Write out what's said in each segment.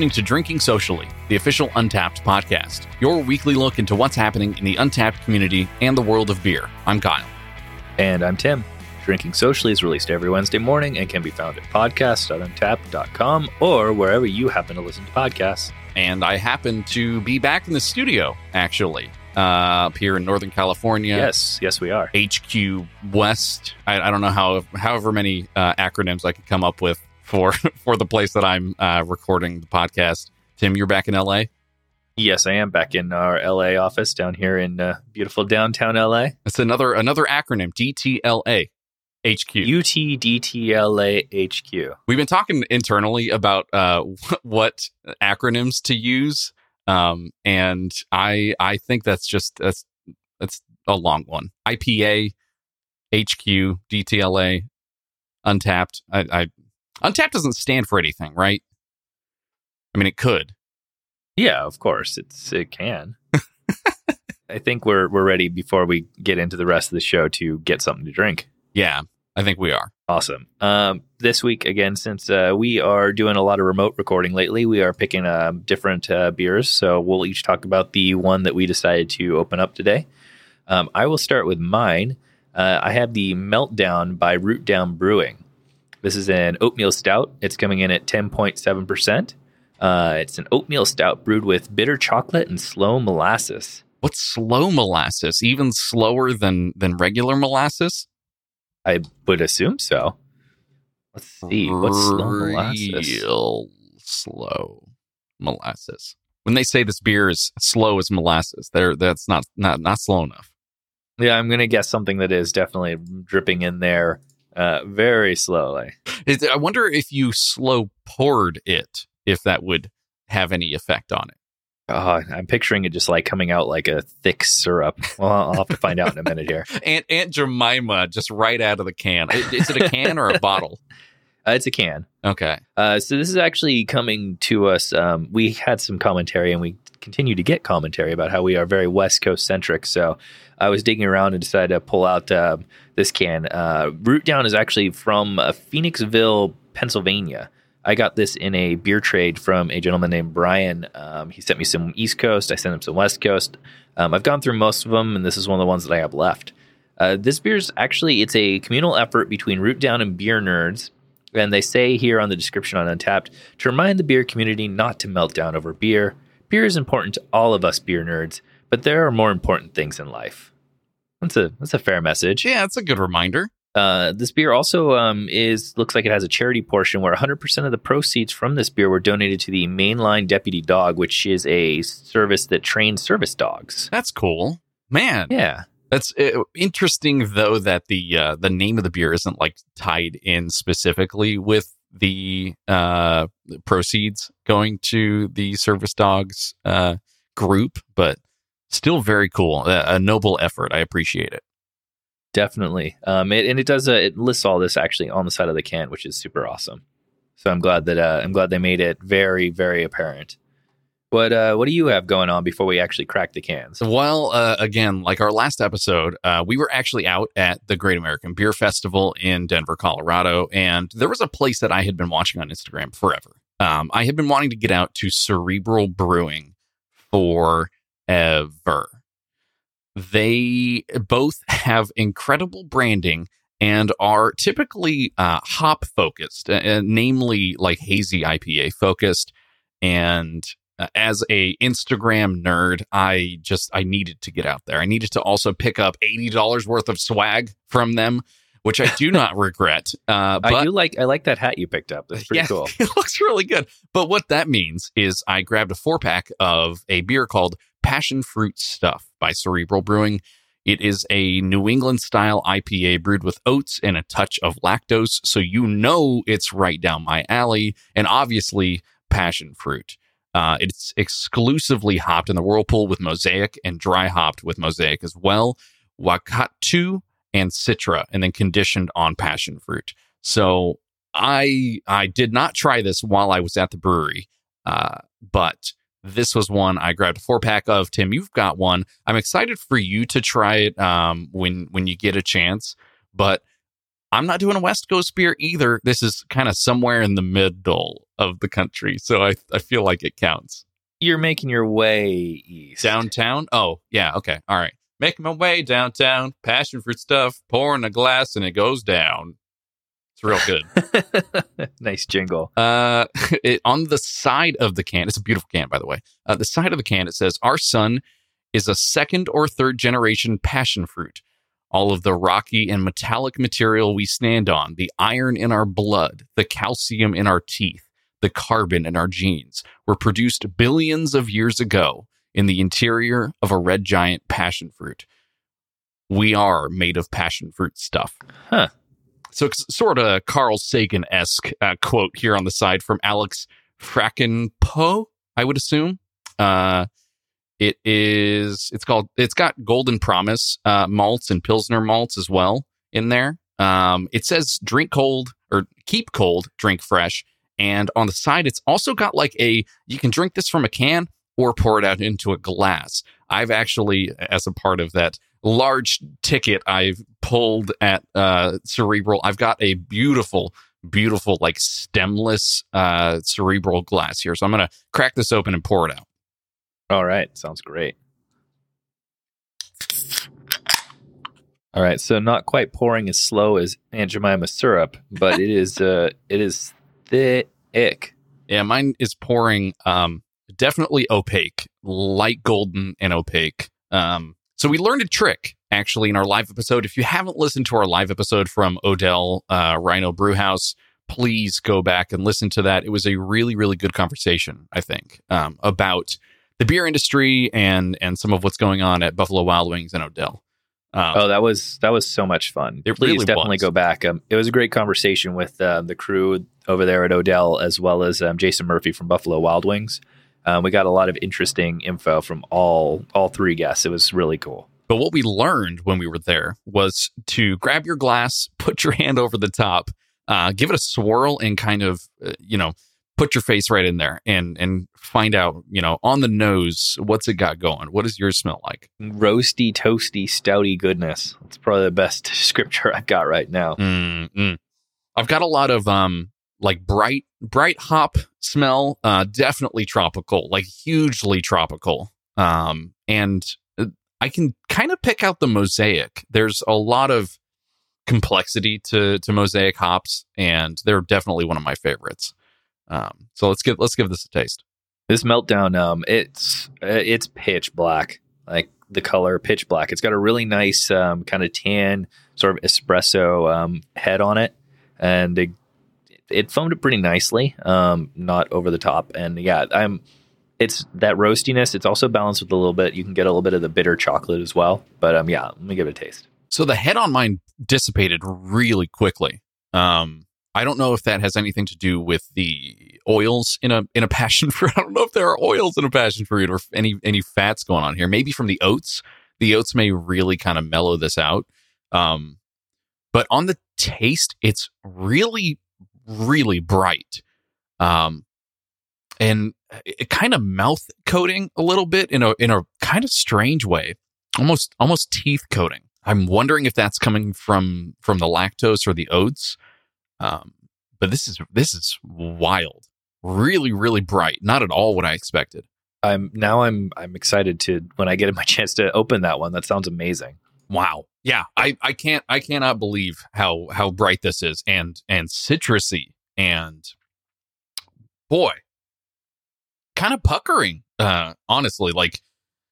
Listening to Drinking Socially, the official Untappd podcast, your weekly look into what's happening in the Untappd community and the world of beer. I'm Kyle. And I'm Tim. Drinking Socially is released every Wednesday morning and can be found at podcast.untappd.com or wherever you happen to listen to podcasts. And I happen to be back in the studio, actually, uh, up here in Northern California. Yes, yes, we are. HQ West. I, I don't know how, however many uh, acronyms I could come up with for for the place that I'm uh, recording the podcast. Tim, you're back in LA. Yes, I am back in our LA office down here in uh, beautiful downtown LA. It's another another acronym, DTLA. HQ. UTDTLA HQ. We've been talking internally about uh, what acronyms to use, um, and I I think that's just that's that's a long one. IPA, HQ, DTLA, Untappd. I, I Untappd doesn't stand for anything, right? I mean, it could. Yeah, of course, it's it can. I think we're we're ready before we get into the rest of the show to get something to drink. Yeah, I think we are. Awesome. Um, this week, again, since uh, we are doing a lot of remote recording lately, we are picking uh, different uh, beers. So we'll each talk about the one that we decided to open up today. Um, I will start with mine. Uh, I have the Meltdown by Root Down Brewing. This is an oatmeal stout. It's coming in at 10.7%. Uh, it's an oatmeal stout brewed with bitter chocolate and slow molasses. What's slow molasses? Even slower than than regular molasses? I would assume so. Let's see. What's slow molasses? Real slow molasses. When they say this beer is slow as molasses, there that's not not not slow enough. Yeah, I'm gonna guess something that is definitely dripping in there uh, very slowly. I wonder if you slow poured it, if that would have any effect on it. Oh, I'm picturing it just like coming out like a thick syrup. Well, I'll have to find out in a minute here. Aunt Aunt Jemima just right out of the can. Is it a can or a bottle? Uh, it's a can. Okay. Uh, so this is actually coming to us. Um, we had some commentary, and we continue to get commentary about how we are very West Coast centric. So I was digging around and decided to pull out uh, this can. Uh, Root Down is actually from uh, Phoenixville, Pennsylvania. I got this in a beer trade from a gentleman named Brian. Um, he sent me some East Coast. I sent him some West Coast. Um, I've gone through most of them, and this is one of the ones that I have left. Uh, this beer's actually it's a communal effort between Root Down and Beer Nerds. And they say here on the description on Untappd to remind the beer community not to melt down over beer. Beer is important to all of us beer nerds, but there are more important things in life. That's a that's a fair message. Yeah, it's a good reminder. Uh, this beer also um, is looks like it has a charity portion where 100% of the proceeds from this beer were donated to the Mainline Deputy Dog, which is a service that trains service dogs. That's cool. Man, Yeah, That's uh, interesting, though, that the uh, the name of the beer isn't like tied in specifically with the uh, proceeds going to the service dogs uh, group, but still very cool. A, a noble effort. I appreciate it. definitely. Um, it, and it does uh, it lists all this actually on the side of the can, which is super awesome. So I'm glad that uh, I'm glad they made it very very apparent. What uh, what do you have going on before we actually crack the cans? Well, uh, again, like our last episode, uh, we were actually out at the Great American Beer Festival in Denver, Colorado, and there was a place that I had been watching on Instagram forever. Um, I had been wanting to get out to Cerebral Brewing forever. They both have incredible branding and are typically uh, hop focused, uh, namely like hazy IPA focused. And uh, as a Instagram nerd, I just I needed to get out there. I needed to also pick up eighty dollars worth of swag from them, which I do not regret. Uh, but I do like I like that hat you picked up. That's pretty yeah, cool. it looks really good. But what that means is I grabbed a four pack of a beer called Passion Fruit Stuff by Cerebral Brewing. It is a New England style IPA brewed with oats and a touch of lactose. So you know it's right down my alley. And obviously, passion fruit. Uh, it's exclusively hopped in the Whirlpool with Mosaic and dry hopped with Mosaic as well. Wakatu and Citra, and then conditioned on passion fruit. So I I did not try this while I was at the brewery, uh, but this was one I grabbed a four pack of. Tim, you've got one. I'm excited for you to try it um, when when you get a chance. But I'm not doing a West Coast beer either. This is kind of somewhere in the middle of the country. So I, I feel like it counts. You're making your way east. Downtown? Oh, yeah. Okay. All right. Making my way downtown, passion fruit stuff, pouring a glass and it goes down. It's real good. nice jingle. Uh, it, on the side of the can, it's a beautiful can, by the way. Uh, the side of the can, it says, Our son is a second or third generation passion fruit. All of the rocky and metallic material we stand on, the iron in our blood, the calcium in our teeth, the carbon in our genes, were produced billions of years ago in the interior of a red giant passion fruit. We are made of passion fruit stuff. Huh. So it's sort of Carl Sagan esque uh, quote here on the side from Alex Frackenpoe, I would assume. Uh, it is. It's called. It's got Golden Promise uh, malts and Pilsner malts as well in there. Um, it says drink cold or keep cold, drink fresh. And on the side, it's also got like a you can drink this from a can or pour it out into a glass. I've actually, as a part of that large ticket I've pulled at uh, Cerebral, I've got a beautiful, beautiful, like stemless uh, Cerebral glass here. So I'm going to crack this open and pour it out. All right. Sounds great. All right. So not quite pouring as slow as Aunt Jemima syrup, but it is uh it is thick. Yeah, mine is pouring um definitely opaque, light golden and opaque. Um so we learned a trick actually in our live episode. If you haven't listened to our live episode from Odell uh, Rhino Brewhouse, please go back and listen to that. It was a really, really good conversation, I think, um, about the beer industry and and some of what's going on at Buffalo Wild Wings and Odell. Um, oh, that was that was so much fun. It Please really definitely was. go back. Um, it was a great conversation with uh, the crew over there at Odell, as well as um, Jason Murphy from Buffalo Wild Wings. Um, we got a lot of interesting info from all all three guests. It was really cool. But what we learned when we were there was to grab your glass, put your hand over the top, uh, give it a swirl, and kind of uh, you know put your face right in there and and find out you know on the nose what's it got going. What does yours smell like? Roasty, toasty, stouty goodness. It's probably the best scripture I've got right now. Mm-mm. I've got a lot of um like bright bright hop smell. Uh, definitely tropical, like hugely tropical. Um, and uh, I can kind of pick out the mosaic. There's a lot of complexity to to mosaic hops, and they're definitely one of my favorites. Um, so let's get let's give this a taste. This meltdown, um, it's uh, it's pitch black, like the color pitch black. It's got a really nice um, kind of tan, sort of espresso um, head on it, and it, it foamed it pretty nicely, um, not over the top. And yeah, I'm. It's that roastiness. It's also balanced with a little bit. You can get a little bit of the bitter chocolate as well. But um, yeah, let me give it a taste. So the head on mine dissipated really quickly. Um, I don't know if that has anything to do with the oils in a in a passion fruit. I don't know if there are oils in a passion fruit or any any fats going on here. Maybe from the oats. The oats may really kind of mellow this out. Um, but on the taste, it's really really bright. Um, and it kind of mouth coating a little bit in a in a kind of strange way, almost almost teeth coating. I'm wondering if that's coming from from the lactose or the oats. Um, but this is this is wild, really really bright. Not at all what I expected. I'm now I'm I'm excited to when I get my chance to open that one. That sounds amazing. Wow. Yeah, I, I can't I cannot believe how how bright this is and and citrusy and boy, kind of puckering. Uh, honestly, like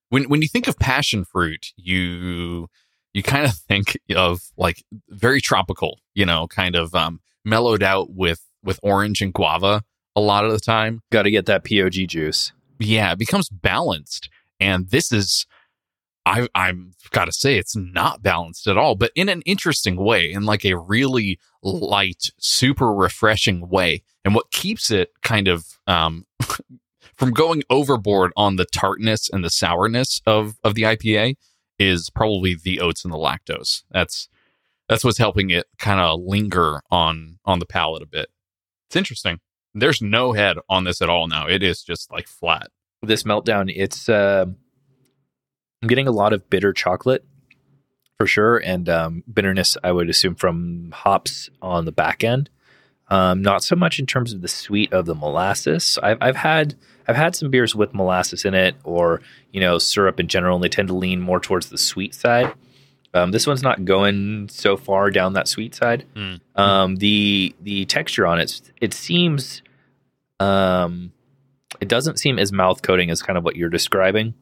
when when you think of passion fruit, you you kind of think of like very tropical, you know, kind of um, mellowed out with with orange and guava a lot of the time. Got to get that POG juice. Yeah, it becomes balanced, and this is. I, I'm got to say it's not balanced at all, but in an interesting way, in like a really light, super refreshing way. And what keeps it kind of um, from going overboard on the tartness and the sourness of of the IPA is probably the oats and the lactose. That's that's what's helping it kind of linger on on the palate a bit. It's interesting. There's no head on this at all now. It is just like flat. This meltdown, it's uh, I'm getting a lot of bitter chocolate for sure, and um, bitterness. I would assume from hops on the back end. Um, not so much in terms of the sweet of the molasses. I've, I've had I've had some beers with molasses in it, or you know syrup in general, and they tend to lean more towards the sweet side. Um, this one's not going so far down that sweet side. Mm. Um, the the texture on it, it seems, um, it doesn't seem as mouth coating as kind of what you're describing.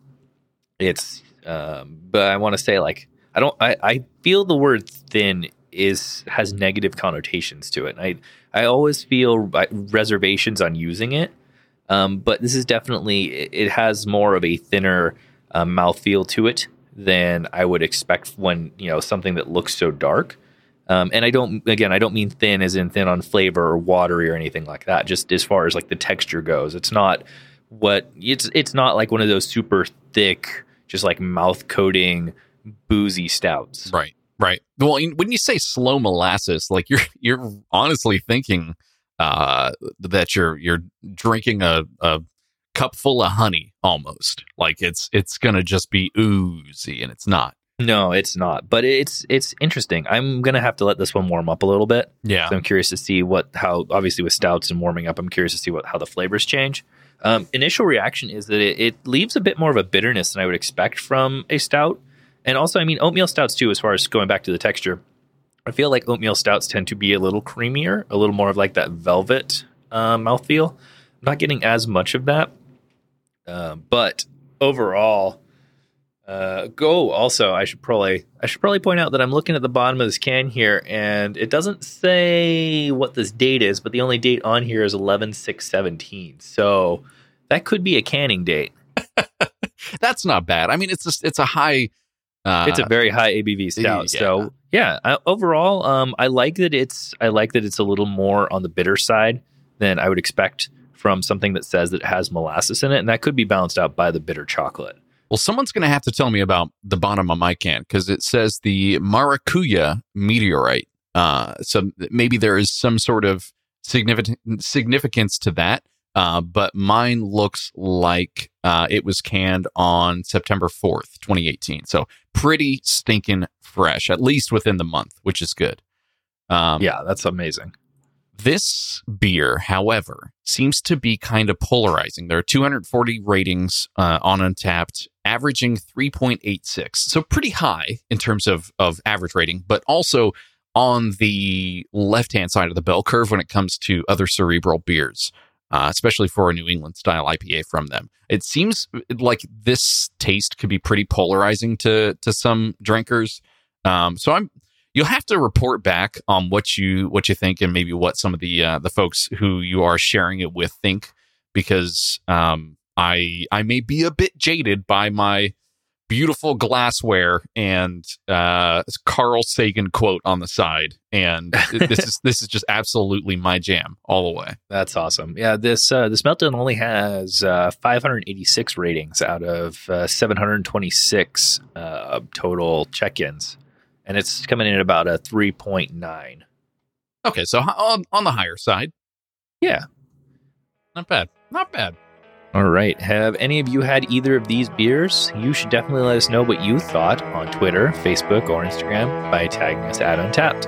It's, um, but I want to say like I don't, I, I feel the word thin is has negative connotations to it. I I always feel reservations on using it. Um, but this is definitely it has more of a thinner um, mouthfeel to it than I would expect when you know something that looks so dark. Um, and I don't again I don't mean thin as in thin on flavor or watery or anything like that. Just as far as like the texture goes, it's not what it's it's not like one of those super thick, just like mouth coating boozy stouts. Right. Right. Well, when you say slow molasses, like you're you're honestly thinking uh, that you're you're drinking a, a cup full of honey almost. Like it's it's gonna just be oozy, and it's not. No, it's not. But it's it's interesting. I'm gonna have to let this one warm up a little bit. Yeah. So I'm curious to see what how obviously with stouts and warming up, I'm curious to see what how the flavors change. Um, initial reaction is that it, it leaves a bit more of a bitterness than I would expect from a stout. And also, I mean, oatmeal stouts too, as far as going back to the texture. I feel like oatmeal stouts tend to be a little creamier, a little more of like that velvet uh, mouthfeel. I'm not getting as much of that. Uh, but overall, uh, go also. I should probably I should probably point out that I'm looking at the bottom of this can here, and it doesn't say what this date is, but the only date on here is 11 6 17. So that could be a canning date. That's not bad. I mean, it's just it's a high. Uh, it's a very high ABV stout. Yeah. So yeah, I, overall, um, I like that it's I like that it's a little more on the bitter side than I would expect from something that says that it has molasses in it, and that could be balanced out by the bitter chocolate. Well, someone's going to have to tell me about the bottom of my can because it says the Maracuya meteorite. Uh, so maybe there is some sort of significant significance to that. Uh, but mine looks like uh, it was canned on September 4th, 2018. So pretty stinking fresh, at least within the month, which is good. Um, yeah, that's amazing. This beer, however, seems to be kind of polarizing. There are 240 ratings uh, on Untappd, averaging 3.86. So pretty high in terms of, of average rating, but also on the left hand side of the bell curve when it comes to other cerebral beers uh, especially for a New England style IPA from them. It seems like this taste could be pretty polarizing to to some drinkers. Um, so I'm you'll have to report back on what you what you think and maybe what some of the uh, the folks who you are sharing it with think because um, I I may be a bit jaded by my beautiful glassware and uh, Carl Sagan quote on the side, and this is this is just absolutely my jam all the way. That's awesome. Yeah, this uh, this meltdown only has uh, 586 ratings out of uh, 726 uh, total check-ins, and it's coming in at about a 3.9. Okay, so on, on the higher side. Yeah, not bad. Not bad. All right. Have any of you had either of these beers? You should definitely let us know what you thought on Twitter, Facebook, or Instagram by tagging us at Untappd.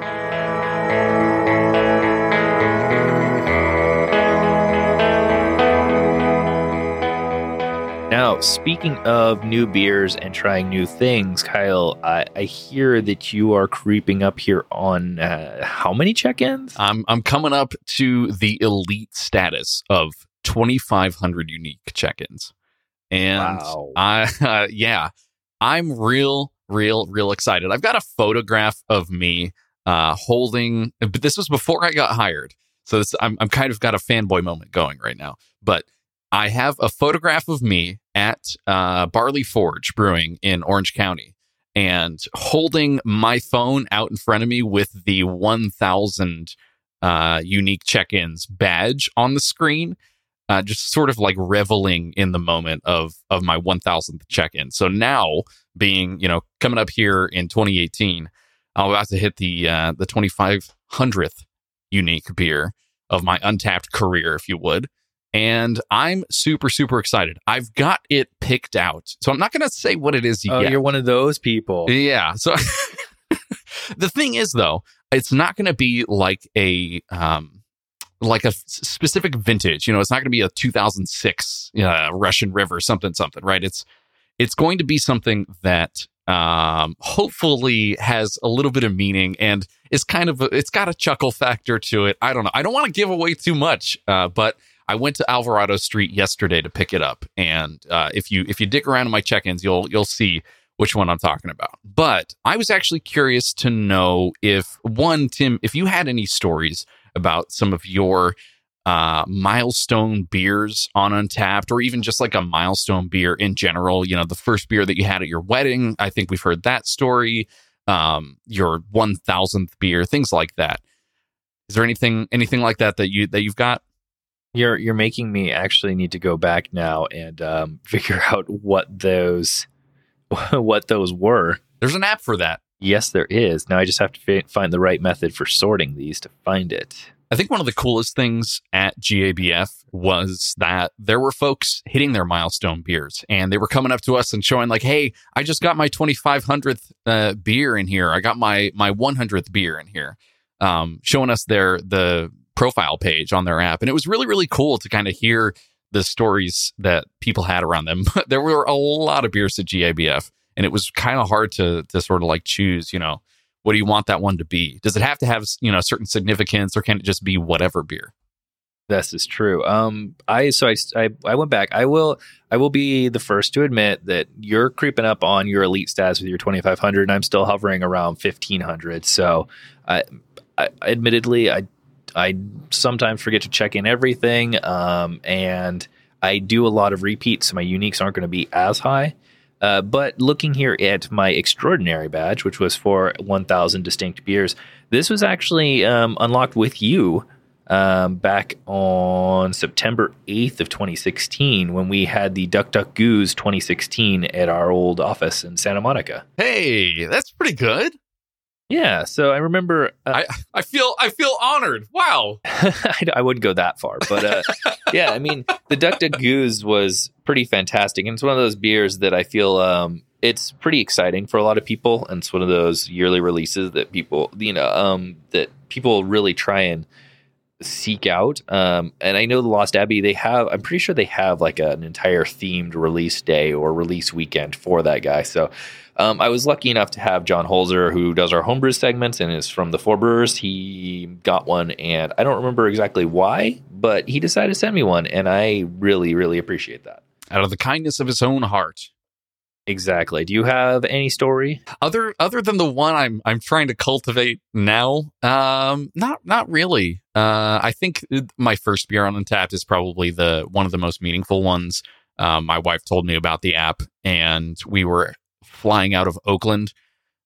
Now, speaking of new beers and trying new things, Kyle, I, I hear that you are creeping up here on uh, how many check-ins? I'm I'm coming up to the elite status of 2,500 unique check-ins, and wow. I uh, yeah, I'm real, real, real excited. I've got a photograph of me uh, holding, but this was before I got hired, so this, I'm I'm kind of got a fanboy moment going right now. But I have a photograph of me at uh, Barley Forge Brewing in Orange County, and holding my phone out in front of me with the 1,000 uh, unique check-ins badge on the screen uh, just sort of like reveling in the moment of of my 1000th check-in. So now being, you know, coming up here in 2018, I'm about to hit the uh, the 2500th unique beer of my untappd career, if you would. and I'm super, super excited. I've got it picked out. So I'm not going to say what it is oh, yet. you're one of those people. Yeah. So the thing is, though, it's not going to be like a. Um, like a specific vintage, you know, it's not going to be a 2006 uh, Russian River something something, right? It's it's going to be something that um, hopefully has a little bit of meaning and is kind of a, it's got a chuckle factor to it. I don't know. I don't want to give away too much, uh, but I went to Alvarado Street yesterday to pick it up, and uh, if you if you dig around in my check-ins, you'll you'll see which one I'm talking about. But I was actually curious to know if one Tim, if you had any stories about some of your uh, milestone beers on Untappd, or even just like a milestone beer in general. You know, the first beer that you had at your wedding. I think we've heard that story. Um, your one thousandth beer, things like that. Is there anything anything like that that you that you've got? You're you're making me actually need to go back now and um, figure out what those what those were. There's an app for that. Yes, there is. Now I just have to find the right method for sorting these to find it. I think one of the coolest things at GABF was that there were folks hitting their milestone beers and they were coming up to us and showing like, Hey, I just got my 2500th uh, beer in here. I got my, my 100th beer in here. Um, showing us their, the profile page on their app. And it was really, really cool to kind of hear the stories that people had around them. there were a lot of beers at GABF and it was kind of hard to, to sort of like choose, you know, what do you want that one to be? Does it have to have you know certain significance, or can it just be whatever beer? This is true. Um, I so I, I, I went back. I will I will be the first to admit that you're creeping up on your elite stats with your 2500, and I'm still hovering around 1500. So, I, I admittedly I I sometimes forget to check in everything, um, and I do a lot of repeats, so my uniques aren't going to be as high. Uh, but looking here at my extraordinary badge, which was for 1,000 distinct beers, this was actually um, unlocked with you um, back on September 8th of 2016 when we had the Duck Duck Gooze 2016 at our old office in Santa Monica. Hey, that's pretty good. Yeah, so I remember. Uh, I I feel I feel honored. Wow. I, I, wouldn't go that far, but uh, yeah, I mean, the Duck Duck Gooze was pretty fantastic, and it's one of those beers that I feel um, it's pretty exciting for a lot of people, and it's one of those yearly releases that people, you know, um, that people really try and seek out. Um, and I know the Lost Abbey, they have, I'm pretty sure they have like a, an entire themed release day or release weekend for that guy. So um, I was lucky enough to have John Holzer, who does our homebrew segments and is from the Four Brewers. He got one, and I don't remember exactly why, but he decided to send me one, and I really, really appreciate that. Out of the kindness of his own heart. Exactly. Do you have any story other other than the one I'm I'm trying to cultivate now? Um, not not really. Uh, I think my first beer on Untappd is probably the one of the most meaningful ones. Um, my wife told me about the app, and we were flying out of Oakland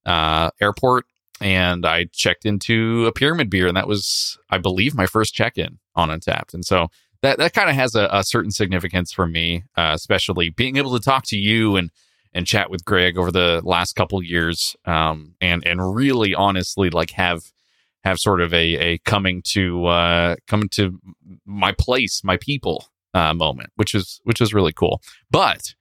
uh, airport, and I checked into a pyramid beer, and that was, I believe, my first check-in on Untappd, and so that that kind of has a, a, certain significance for me, uh, especially being able to talk to you and and chat with Greg over the last couple years, um, and and really honestly like have have sort of a a coming to uh, coming to my place, my people uh, moment, which is which is really cool. But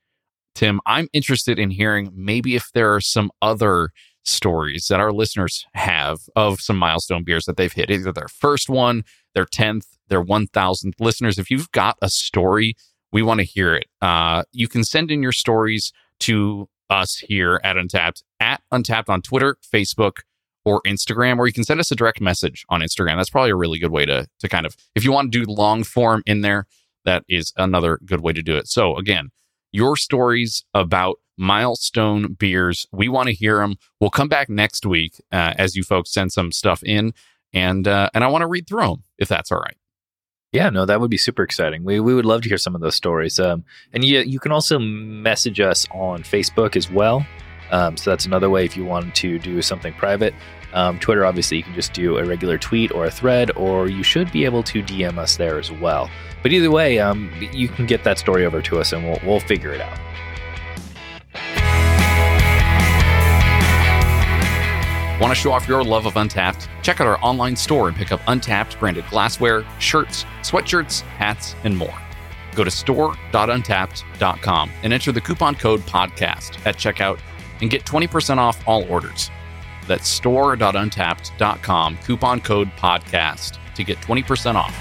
Tim, I'm interested in hearing maybe if there are some other stories that our listeners have of some milestone beers that they've hit, either their first one, their 10th, their 1000th. Listeners, if you've got a story, we want to hear it. Uh, you can send in your stories to us here at Untappd, at Untappd on Twitter, Facebook, or Instagram, or you can send us a direct message on Instagram. That's probably a really good way to, to kind of, if you want to do long form in there, that is another good way to do it. So again, your stories about milestone beers. We want to hear them. We'll come back next week uh, as you folks send some stuff in, and uh, and I want to read through them if that's all right. Yeah, no, that would be super exciting. We we would love to hear some of those stories. Um, and you you can also message us on Facebook as well. Um, so that's another way if you want to do something private. Um, Twitter, obviously, you can just do a regular tweet or a thread, or you should be able to DM us there as well. But either way, um, you can get that story over to us and we'll, we'll figure it out. Want to show off your love of Untappd? Check out our online store and pick up Untappd branded glassware, shirts, sweatshirts, hats, and more. Go to store.untappd.com and enter the coupon code podcast at checkout and get 20% off all orders. That's store.untappd.com, coupon code podcast to get 20% off.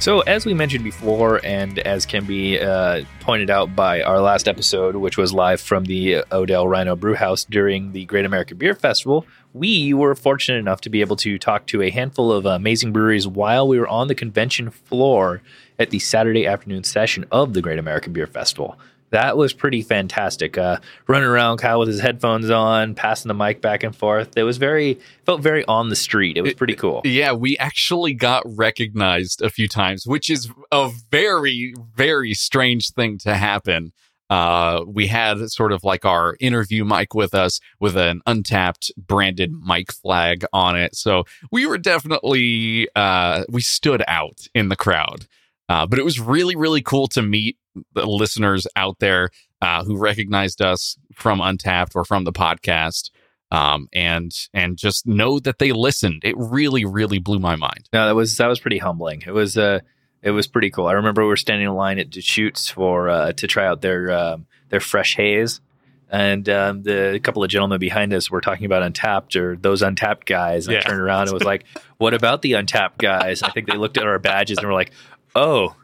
So, as we mentioned before, and as can be uh, pointed out by our last episode, which was live from the Odell Rhino Brewhouse during the Great American Beer Festival, we were fortunate enough to be able to talk to a handful of amazing breweries while we were on the convention floor at the Saturday afternoon session of the Great American Beer Festival that was pretty fantastic. Uh, running around Kyle with his headphones on, passing the mic back and forth. It was very felt very on the street. It was pretty cool. Yeah, we actually got recognized a few times, which is a very very strange thing to happen. Uh, we had sort of like our interview mic with us with an untappd branded mic flag on it. So we were definitely, uh, we stood out in the crowd. Uh, but it was really, really cool to meet the listeners out there uh, who recognized us from Untappd or from the podcast. Um, and and just know that they listened. It really, really blew my mind. No, that was that was pretty humbling. It was uh, it was pretty cool. I remember we were standing in line at Deschutes for uh, to try out their um, their fresh haze, and um, the couple of gentlemen behind us were talking about Untappd or those Untappd guys. And yeah. I turned around and was like, "What about the Untappd guys?" I think they looked at our badges and were like, "Oh,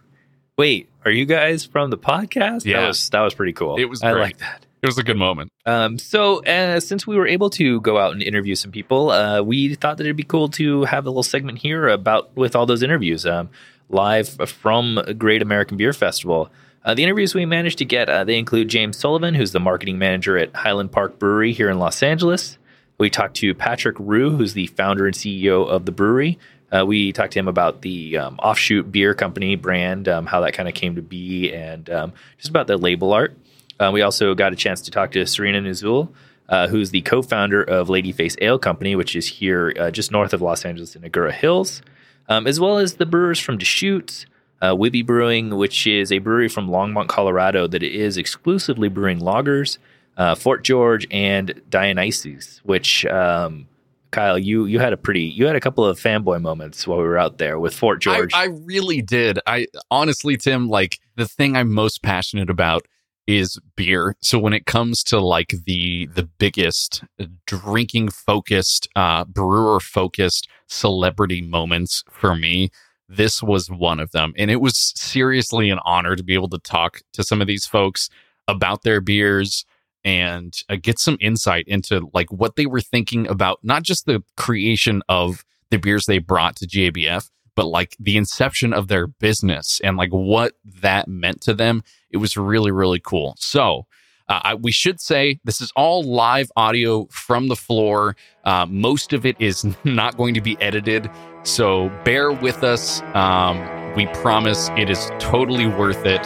wait, are you guys from the podcast? Yeah. That was that was pretty cool. It was I great. like that. It was a good moment. Um, so uh, since we were able to go out and interview some people, uh, we thought that it'd be cool to have a little segment here about with all those interviews um, live from Great American Beer Festival. Uh, the interviews we managed to get uh, they include James Sullivan, who's the marketing manager at Highland Park Brewery here in Los Angeles. We talked to Patrick Rue, who's the founder and CEO of the Bruery. Uh, we talked to him about the um, offshoot beer company brand, um, how that kind of came to be, and um, just about the label art. Uh, we also got a chance to talk to Cyrena Nouzille, uh, who's the co-founder of Ladyface Ale Company, which is here uh, just north of Los Angeles in Agoura Hills, um, as well as the brewers from Deschutes, uh, Wibby Brewing, which is a brewery from Longmont, Colorado, that is exclusively brewing lagers, uh, Fort George, and Dionysus, which um, Kyle, you you had a pretty you had a couple of fanboy moments while we were out there with Fort George. I, I really did. I honestly, Tim, like the thing I'm most passionate about is beer. So when it comes to like the the biggest drinking focused, uh, brewer focused celebrity moments for me, this was one of them, and it was seriously an honor to be able to talk to some of these folks about their beers and uh, get some insight into like what they were thinking about not just the creation of the beers they brought to GABF, but like the inception of their business and like what that meant to them. It was really, really cool. So, uh, I, we should say this is all live audio from the floor. Uh, most of it is not going to be edited. So bear with us. Um, we promise it is totally worth it.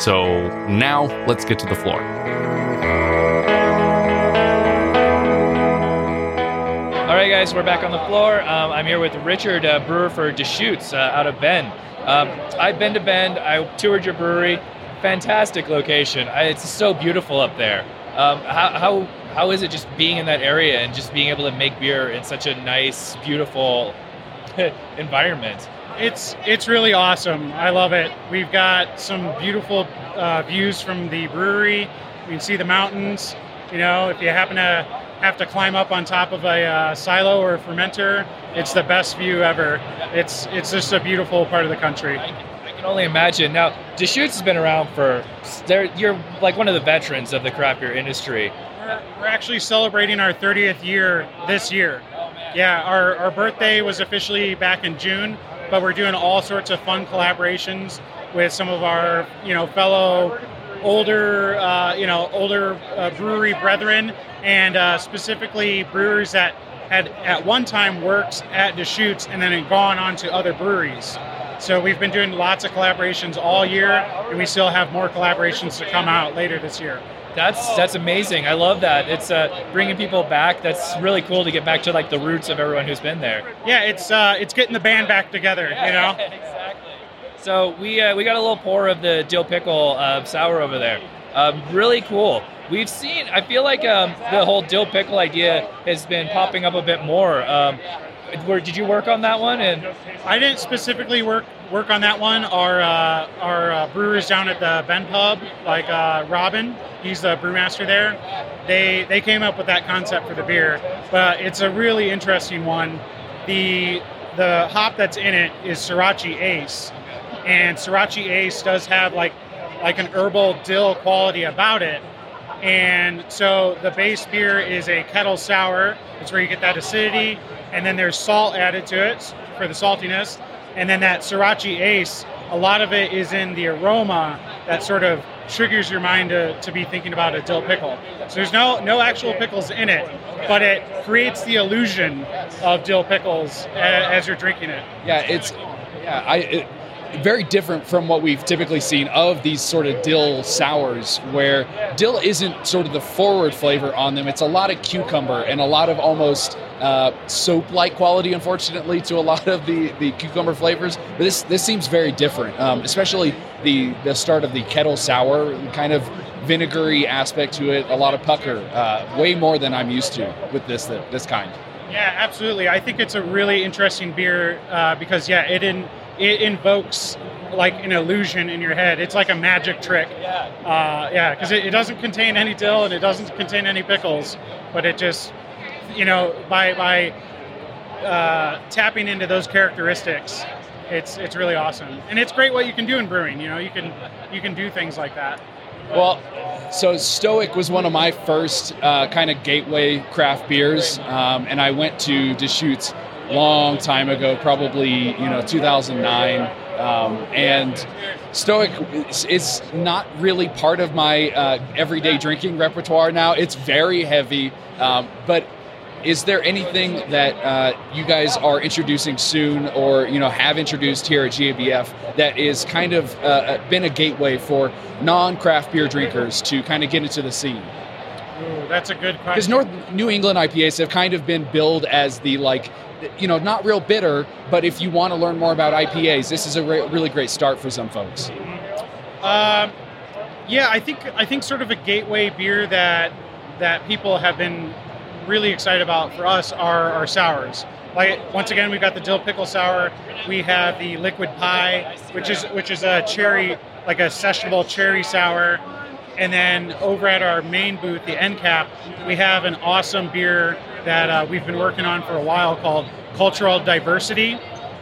So now let's get to the floor. Guys, we're back on the floor. Um, I'm here with Richard uh, Brewer for Deschutes uh, out of Bend. Um, I've been to Bend. I toured your brewery. Fantastic location. I, it's so beautiful up there. Um, how, how how is it just being in that area and just being able to make beer in such a nice, beautiful environment? It's it's really awesome. I love it. We've got some beautiful uh, views from the brewery. You can see the mountains. You know, if you happen to have to climb up on top of a uh, silo or a fermenter. It's the best view ever. It's it's just a beautiful part of the country. I can, I can only imagine. Now, Deschutes has been around for. You're like one of the veterans of the craft beer industry. We're, we're actually celebrating our 30th year this year. Oh, yeah, our, our birthday was officially back in June, but we're doing all sorts of fun collaborations with some of our you know fellow older, uh, you know, older uh, brewery brethren, and uh, specifically brewers that had at one time worked at Deschutes and then had gone on to other breweries. So we've been doing lots of collaborations all year, and we still have more collaborations to come out later this year. That's that's amazing. I love that. It's uh, bringing people back. That's really cool to get back to like the roots of everyone who's been there. Yeah, it's uh, it's getting the band back together. You know. exactly. So we uh, we got a little pour of the dill pickle uh, sour over there. Um, really cool. we've seen. I feel like um, the whole dill pickle idea has been popping up a bit more. Um, where did you work on that one? And I didn't specifically work work on that one. Our uh, our uh, brewers down at the Bend Pub, like uh, Robin, he's the brewmaster there. They they came up with that concept for the beer, but it's a really interesting one. The the hop that's in it is Sorachi Ace, and Sorachi Ace does have like like an herbal dill quality about it. And so the base beer is a kettle sour. It's where you get that acidity, and then there's salt added to it for the saltiness. And then that Sorachi Ace, a lot of it is in the aroma that sort of triggers your mind to, to be thinking about a dill pickle. So there's no no actual pickles in it, but it creates the illusion of dill pickles as, as you're drinking it. Yeah, it's yeah, I it, very different from what we've typically seen of these sort of dill sours, where dill isn't sort of the forward flavor on them. It's a lot of cucumber and a lot of almost uh, soap-like quality, unfortunately, to a lot of the, the cucumber flavors. But this this seems very different, um, especially the the start of the kettle sour kind of vinegary aspect to it. A lot of pucker, uh, way more than I'm used to with this this kind. Yeah, absolutely. I think it's a really interesting beer uh, because yeah, it in it invokes like an illusion in your head. It's like a magic trick. Yeah. Uh, yeah, because it, it, doesn't contain any dill and it doesn't contain any pickles, but it just, you know, by by uh, tapping into those characteristics, it's it's really awesome. And it's great what you can do in brewing. You know, you can you can do things like that. Well, so Stoic was one of my first uh, kind of gateway craft beers, um, and I went to Deschutes long time ago, probably you know 2009, um, and Stoic is not really part of my uh, everyday drinking repertoire now. It's very heavy, um, but is there anything that uh, you guys are introducing soon or you know have introduced here at GABF that is kind of uh, uh, been a gateway for non-craft beer drinkers to kind of get into the scene that's a good question because north new england ipas have kind of been billed as the like you know not real bitter but if you want to learn more about ipas this is a re- really great start for some folks um, yeah i think i think sort of a gateway beer that that people have been really excited about for us are our sours. Like once again, we've got the dill pickle sour. We have the liquid pie, which is which is a cherry, like a sessionable cherry sour. And then over at our main booth, the end cap, we have an awesome beer that uh, we've been working on for a while called Cultural Diversity,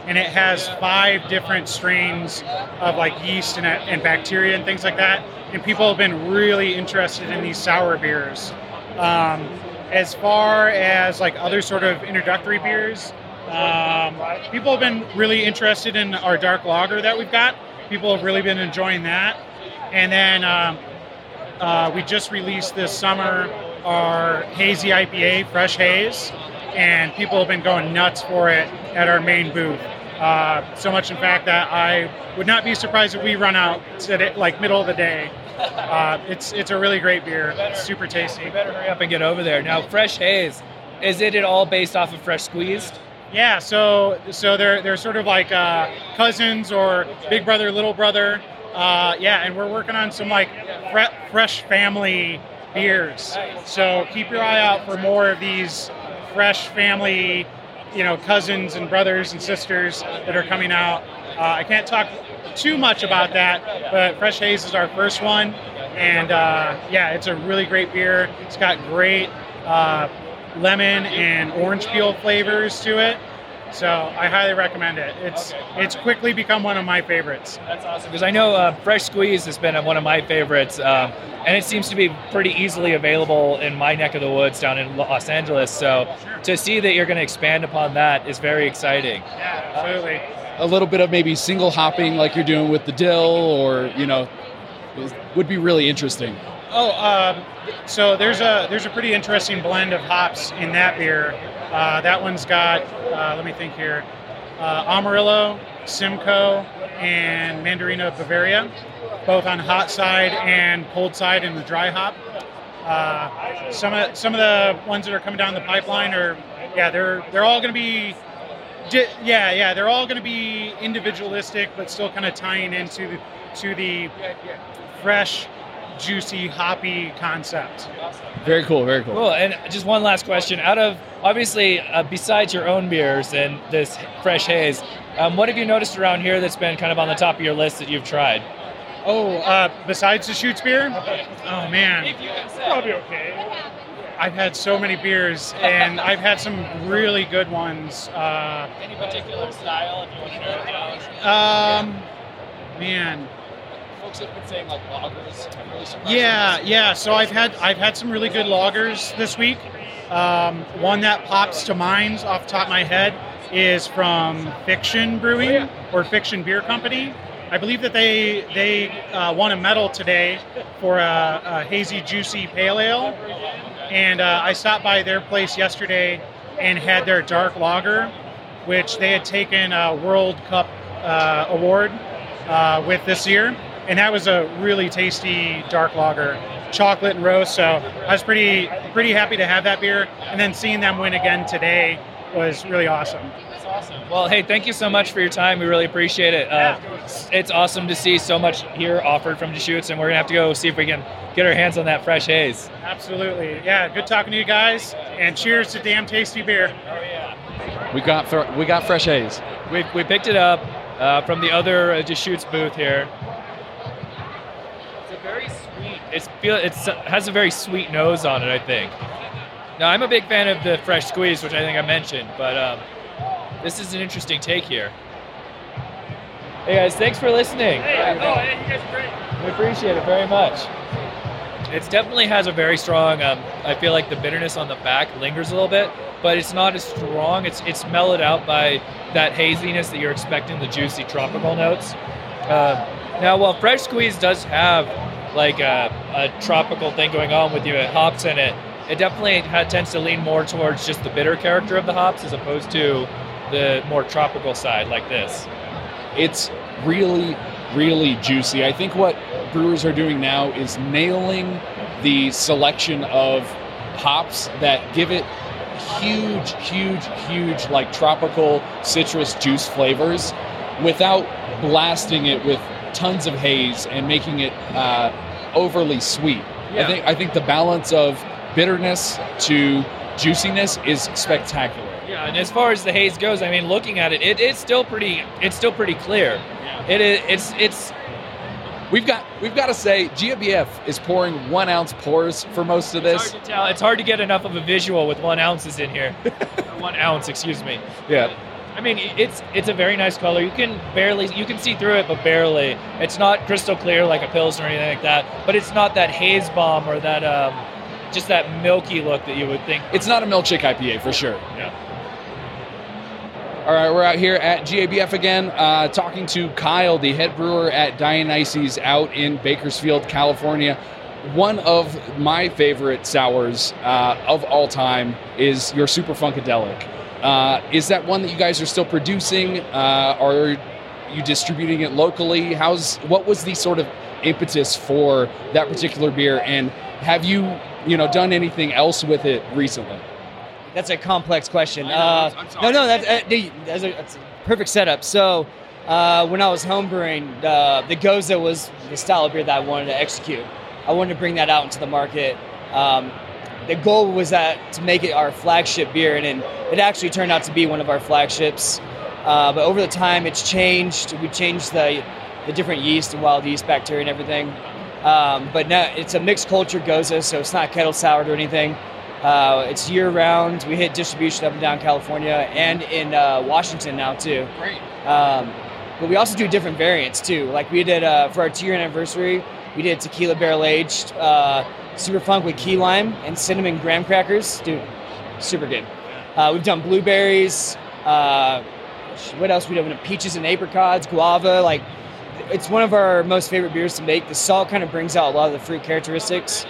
and it has five different strains of like yeast and, and bacteria and things like that. And people have been really interested in these sour beers. Um, as far as like other sort of introductory beers, um, people have been really interested in our dark lager that we've got. People have really been enjoying that. And then um, uh, we just released this summer our hazy IPA, Fresh Haze, and people have been going nuts for it at our main booth. Uh, so much, in fact, that I would not be surprised if we run out today, like middle of the day uh, it's it's a really great beer. It's super tasty. You better hurry up and get over there. Now, Fresh Haze, is it at all based off of Fresh Squeezed? Yeah, so so they're they're sort of like uh, cousins or big brother, little brother. Uh, yeah, and we're working on some like fre- fresh family beers. So keep your eye out for more of these fresh family, you know, cousins and brothers and sisters that are coming out. Uh, I can't talk too much about that, but Fresh Haze is our first one, and uh, yeah, it's a really great beer. It's got great uh, lemon and orange peel flavors to it. So I highly recommend it. It's it's quickly become one of my favorites. That's awesome because I know uh, Fresh Squeeze has been one of my favorites, um, and it seems to be pretty easily available in my neck of the woods down in Los Angeles. So sure. to see that you're going to expand upon that is very exciting. Yeah, absolutely. Uh, a little bit of maybe single hopping like you're doing with the dill, or you know, would be really interesting. Oh, um, so there's a there's a pretty interesting blend of hops in that beer. Uh, that one's got uh, let me think here, uh, Amarillo, Simcoe, and Mandarina Bavaria, both on hot side and cold side in the dry hop. Uh, some of some of the ones that are coming down the pipeline are yeah they're they're all going to be yeah, yeah, they're all going to be individualistic, but still kind of tying into the, to the fresh juicy, hoppy concept. Very cool. Very cool. Cool. And just one last question. Out of obviously, uh, besides your own beers and this fresh haze, um, what have you noticed around here that's been kind of on the top of your list that you've tried? Oh, uh, besides Deschutes beer? Oh man, Probably okay. I've had so many beers, and I've had some really good ones. Uh, Any particular style, if you want to narrow it down? um, man, Folks have been saying like lagers. Really. Yeah, yeah. So I've had I've had some really good lagers this week. Um, one that pops to mind off the top of my head is from Fiction Brewing or Fiction Beer Company. I believe that they they uh, won a medal today for a, a hazy, juicy pale ale. And uh, I stopped by their place yesterday and had their dark lager, which they had taken a World Cup uh, award uh, with this year, and that was a really tasty dark lager, chocolate and roast. So I was pretty pretty happy to have that beer, and then seeing them win again today was really awesome. That's awesome. Well, hey, thank you so much for your time. We really appreciate it. Uh, it's awesome to see so much here offered from Deschutes, and we're gonna have to go see if we can get our hands on that fresh haze. Absolutely, yeah. Good talking to you guys, and cheers to damn tasty beer. Oh yeah. We got we got fresh haze. We, we picked it up uh, from the other uh, Deschutes booth here. It's a very sweet. It's feel it's has a very sweet nose on it. I think. Now I'm a big fan of the fresh squeeze, which I think I mentioned, but um, this is an interesting take here. Hey guys, thanks for listening. We appreciate it very much. It definitely has a very strong. Um, I feel like the bitterness on the back lingers a little bit, but it's not as strong. It's it's mellowed out by that haziness that you're expecting, the juicy tropical notes. Uh, now, while fresh squeeze does have like a, a tropical thing going on with you, it hops in it, it definitely tends to lean more towards just the bitter character of the hops as opposed to the more tropical side like this. It's really, really juicy. I think what brewers are doing now is nailing the selection of hops that give it huge, huge, huge, like tropical citrus juice flavors without blasting it with tons of haze and making it uh, overly sweet. Yeah. I think I think the balance of bitterness to juiciness is spectacular. Yeah, and as far as the haze goes, I mean, looking at it, it it's still pretty. It's still pretty clear. Yeah. It is. It's it's We've got we've got to say GBF is pouring one ounce pours for most of this. It's hard to tell. It's hard to get enough of a visual with one ounces in here. One ounce, excuse me. Yeah. I mean, it's it's a very nice color. You can barely you can see through it, but barely. It's not crystal clear like a pilsner or anything like that. But it's not that haze bomb or that um, just that milky look that you would think. It's not a milkshake IPA for sure. Yeah. All right, we're out here at GABF again, uh, talking to Kyle, the head brewer at Dionysus out in Bakersfield, California. One of my favorite sours uh, of all time is your Super Funkadelic. Uh, is that one that you guys are still producing? Uh, are you distributing it locally? How's what was the sort of impetus for that particular beer, and have you you know done anything else with it recently? That's a complex question. Know, Uh, no, no, that's, uh, the- that's, a, that's a perfect setup. So, uh, when I was homebrewing, uh, the Gose was the style of beer that I wanted to execute. I wanted to bring that out into the market. Um, the goal was that to make it our flagship beer, and, and it actually turned out to be one of our flagships. Uh, but over the time, it's changed. We changed the the different yeast and wild yeast bacteria and everything. Um, but now it's a mixed culture Gose, so it's not kettle soured or anything. Uh, it's year round. We hit distribution up and down California and in uh, Washington now too. Great. Um, but we also do different variants too. Like we did uh, for our two year anniversary, we did tequila barrel aged uh, super funk with key lime and cinnamon graham crackers. Dude, super good. Uh, we've done blueberries. Uh, what else we done? Peaches and apricots, guava. Like it's one of our most favorite beers to make. The salt kind of brings out a lot of the fruit characteristics.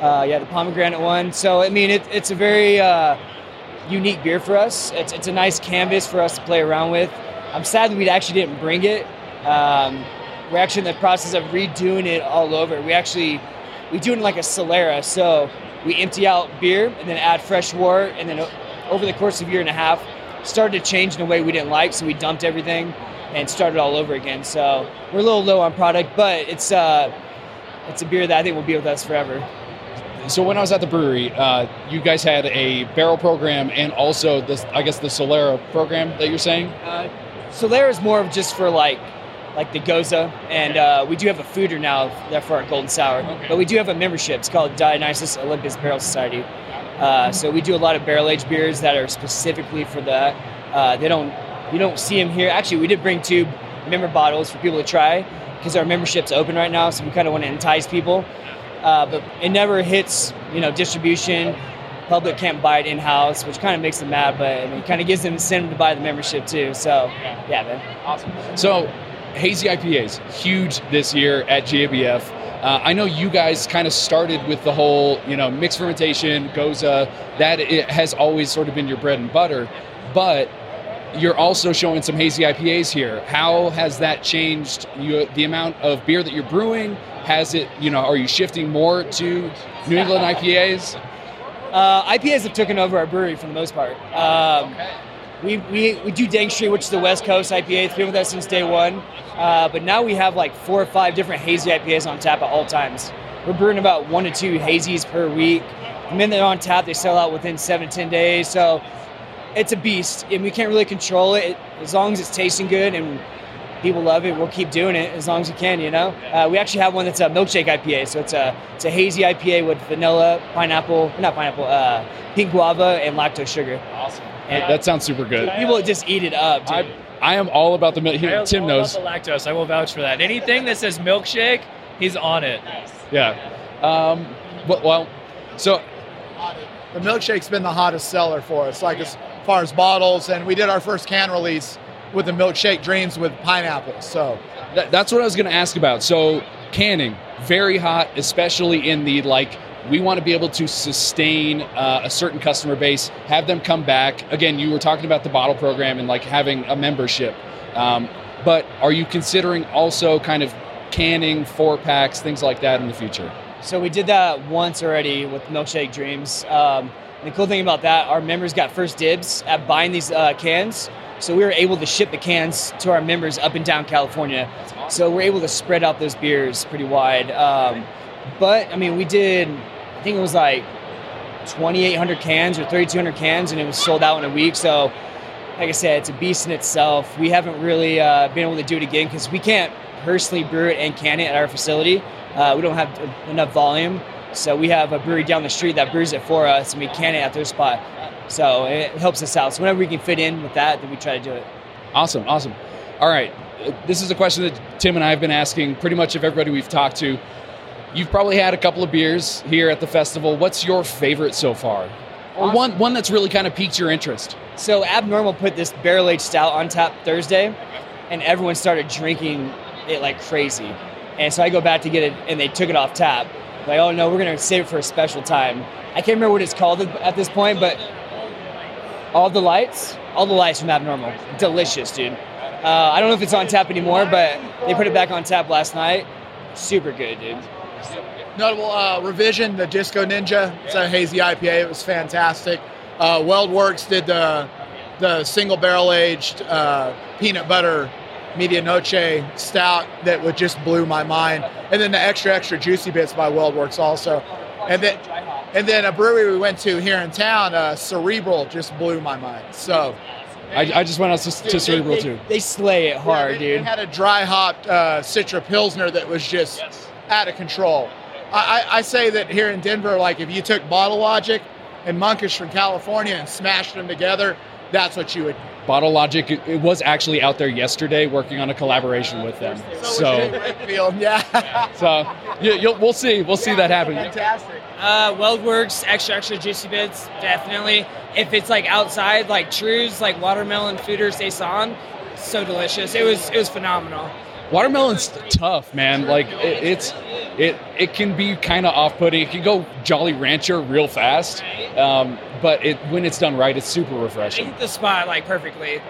Uh, yeah, the pomegranate one. So I mean, it, it's a very uh, unique beer for us. It's, it's a nice canvas for us to play around with. I'm sad that we actually didn't bring it. Um, we're actually in the process of redoing it all over. We actually we do it in like a Solera. So we empty out beer and then add fresh water, and then over the course of a year and a half, started to change in a way we didn't like. So we dumped everything and started all over again. So we're a little low on product, but it's uh, it's a beer that I think will be with us forever. So when I was at the brewery, uh, you guys had a barrel program and also this, I guess, the Solera program that you're saying. Uh, Solera is more of just for like like the Gose, and uh, we do have a foeder now that for our Golden Sour. But we do have a membership. It's called Dionysus Olympus Barrel Society. Uh, so we do a lot of barrel aged beers that are specifically for that. Uh, they don't you don't see them here. Actually, we did bring two member bottles for people to try because our membership's open right now, so we kind of want to entice people. Uh, but it never hits you know distribution. Public can't buy it in house, which kind of makes them mad, but I mean, it kind of gives them incentive to buy the membership too. So yeah, man. Awesome. So hazy IPAs huge this year at GABF. Uh, I know you guys kind of started with the whole, you know, mixed fermentation, Gose. That it has always sort of been your bread and butter, but you're also showing some hazy IPAs here. How has that changed you, the amount of beer that you're brewing? Has it, you know, are you shifting more to New England IPAs? Uh, IPAs have taken over our brewery for the most part. Um, we, we, we do Dank Street, which is the West Coast IPA. It's been with us since day one. Uh, but now we have like four or five different hazy IPAs on tap at all times. We're brewing about one to two hazies per week. The minute they're on tap, they sell out within seven to 10 days. So it's a beast, and we can't really control it. As long as it's tasting good and people love it, we'll keep doing it as long as we can. You know, uh, we actually have one that's a milkshake IPA, so it's a it's a hazy IPA with vanilla, pineapple, not pineapple, uh, pink guava, and lactose sugar. Awesome. And that sounds super good. People just eat it up, dude. I, I am all about the milk. Tim all knows. about the lactose. I will vouch for that. Anything that says milkshake, he's on it. Yeah. Um, well, well, so the milkshake's been the hottest seller for us, like as far as bottles. And we did our first can release with the milkshake dreams with pineapple. So that, that's what I was going to ask about. So canning, very hot, especially in the like. We want to be able to sustain uh, a certain customer base, have them come back. Again, you were talking about the bottle program and like having a membership. Um, but are you considering also kind of canning four packs, things like that in the future? So we did that once already with Milkshake Dreams. Um, the cool thing about that, our members got first dibs at buying these uh, cans. So we were able to ship the cans to our members up and down California. So we're able to spread out those beers pretty wide. Um, but I mean, we did, I think it was like 2,800 cans or 3,200 cans, and it was sold out in a week. So, like I said, it's a beast in itself. We haven't really uh, been able to do it again because we can't personally brew it and can it at our facility. Uh, we don't have enough volume. So we have a brewery down the street that brews it for us, and we can it at their spot. So it helps us out. So whenever we can fit in with that, then we try to do it. Awesome, awesome. All right, this is a question that Tim and I have been asking pretty much of everybody we've talked to. You've probably had a couple of beers here at the festival. What's your favorite so far? Or one one that's really kind of piqued your interest? So Abnormal put this barrel aged stout on tap Thursday, and everyone started drinking it like crazy. And so I go back to get it, and they took it off tap. Like, oh no, we're gonna save it for a special time. I can't remember what it's called at this point, but all the lights, all the lights from Abnormal, delicious, dude. Uh, I don't know if it's on tap anymore, but they put it back on tap last night. Super good, dude. Notable uh, revision, the Disco Ninja. It's a hazy IPA. It was fantastic. Uh, WeldWerks did the the single barrel aged uh, peanut butter medianoche stout that would just blew my mind, and then the extra extra juicy bits by WeldWerks also, and then and then a brewery we went to here in town, uh, Cerebral, just blew my mind. So. I, I just went out to, to Cerebral they, too. They slay it hard, yeah, they, dude. They had a dry hopped uh, Citra Pilsner that was just out of control. I, I, say that here in Denver, like if you took Bottle Logic and Monkish from California and smashed them together, that's what you would. Bottle Logic, it, it was actually out there yesterday working on a collaboration with them. So, so yeah. so you, we'll see. We'll see that happen. Fantastic. Uh, WeldWerks, extra extra juicy bits, definitely. If it's like outside, like Trues, like watermelon foeder saison, so delicious. It was it was phenomenal. Watermelon's tough, man. Like it, it's it it can be kind of off-putting. It can go Jolly Rancher real fast, um, but it when it's done right, it's super refreshing. It hit the spot like perfectly.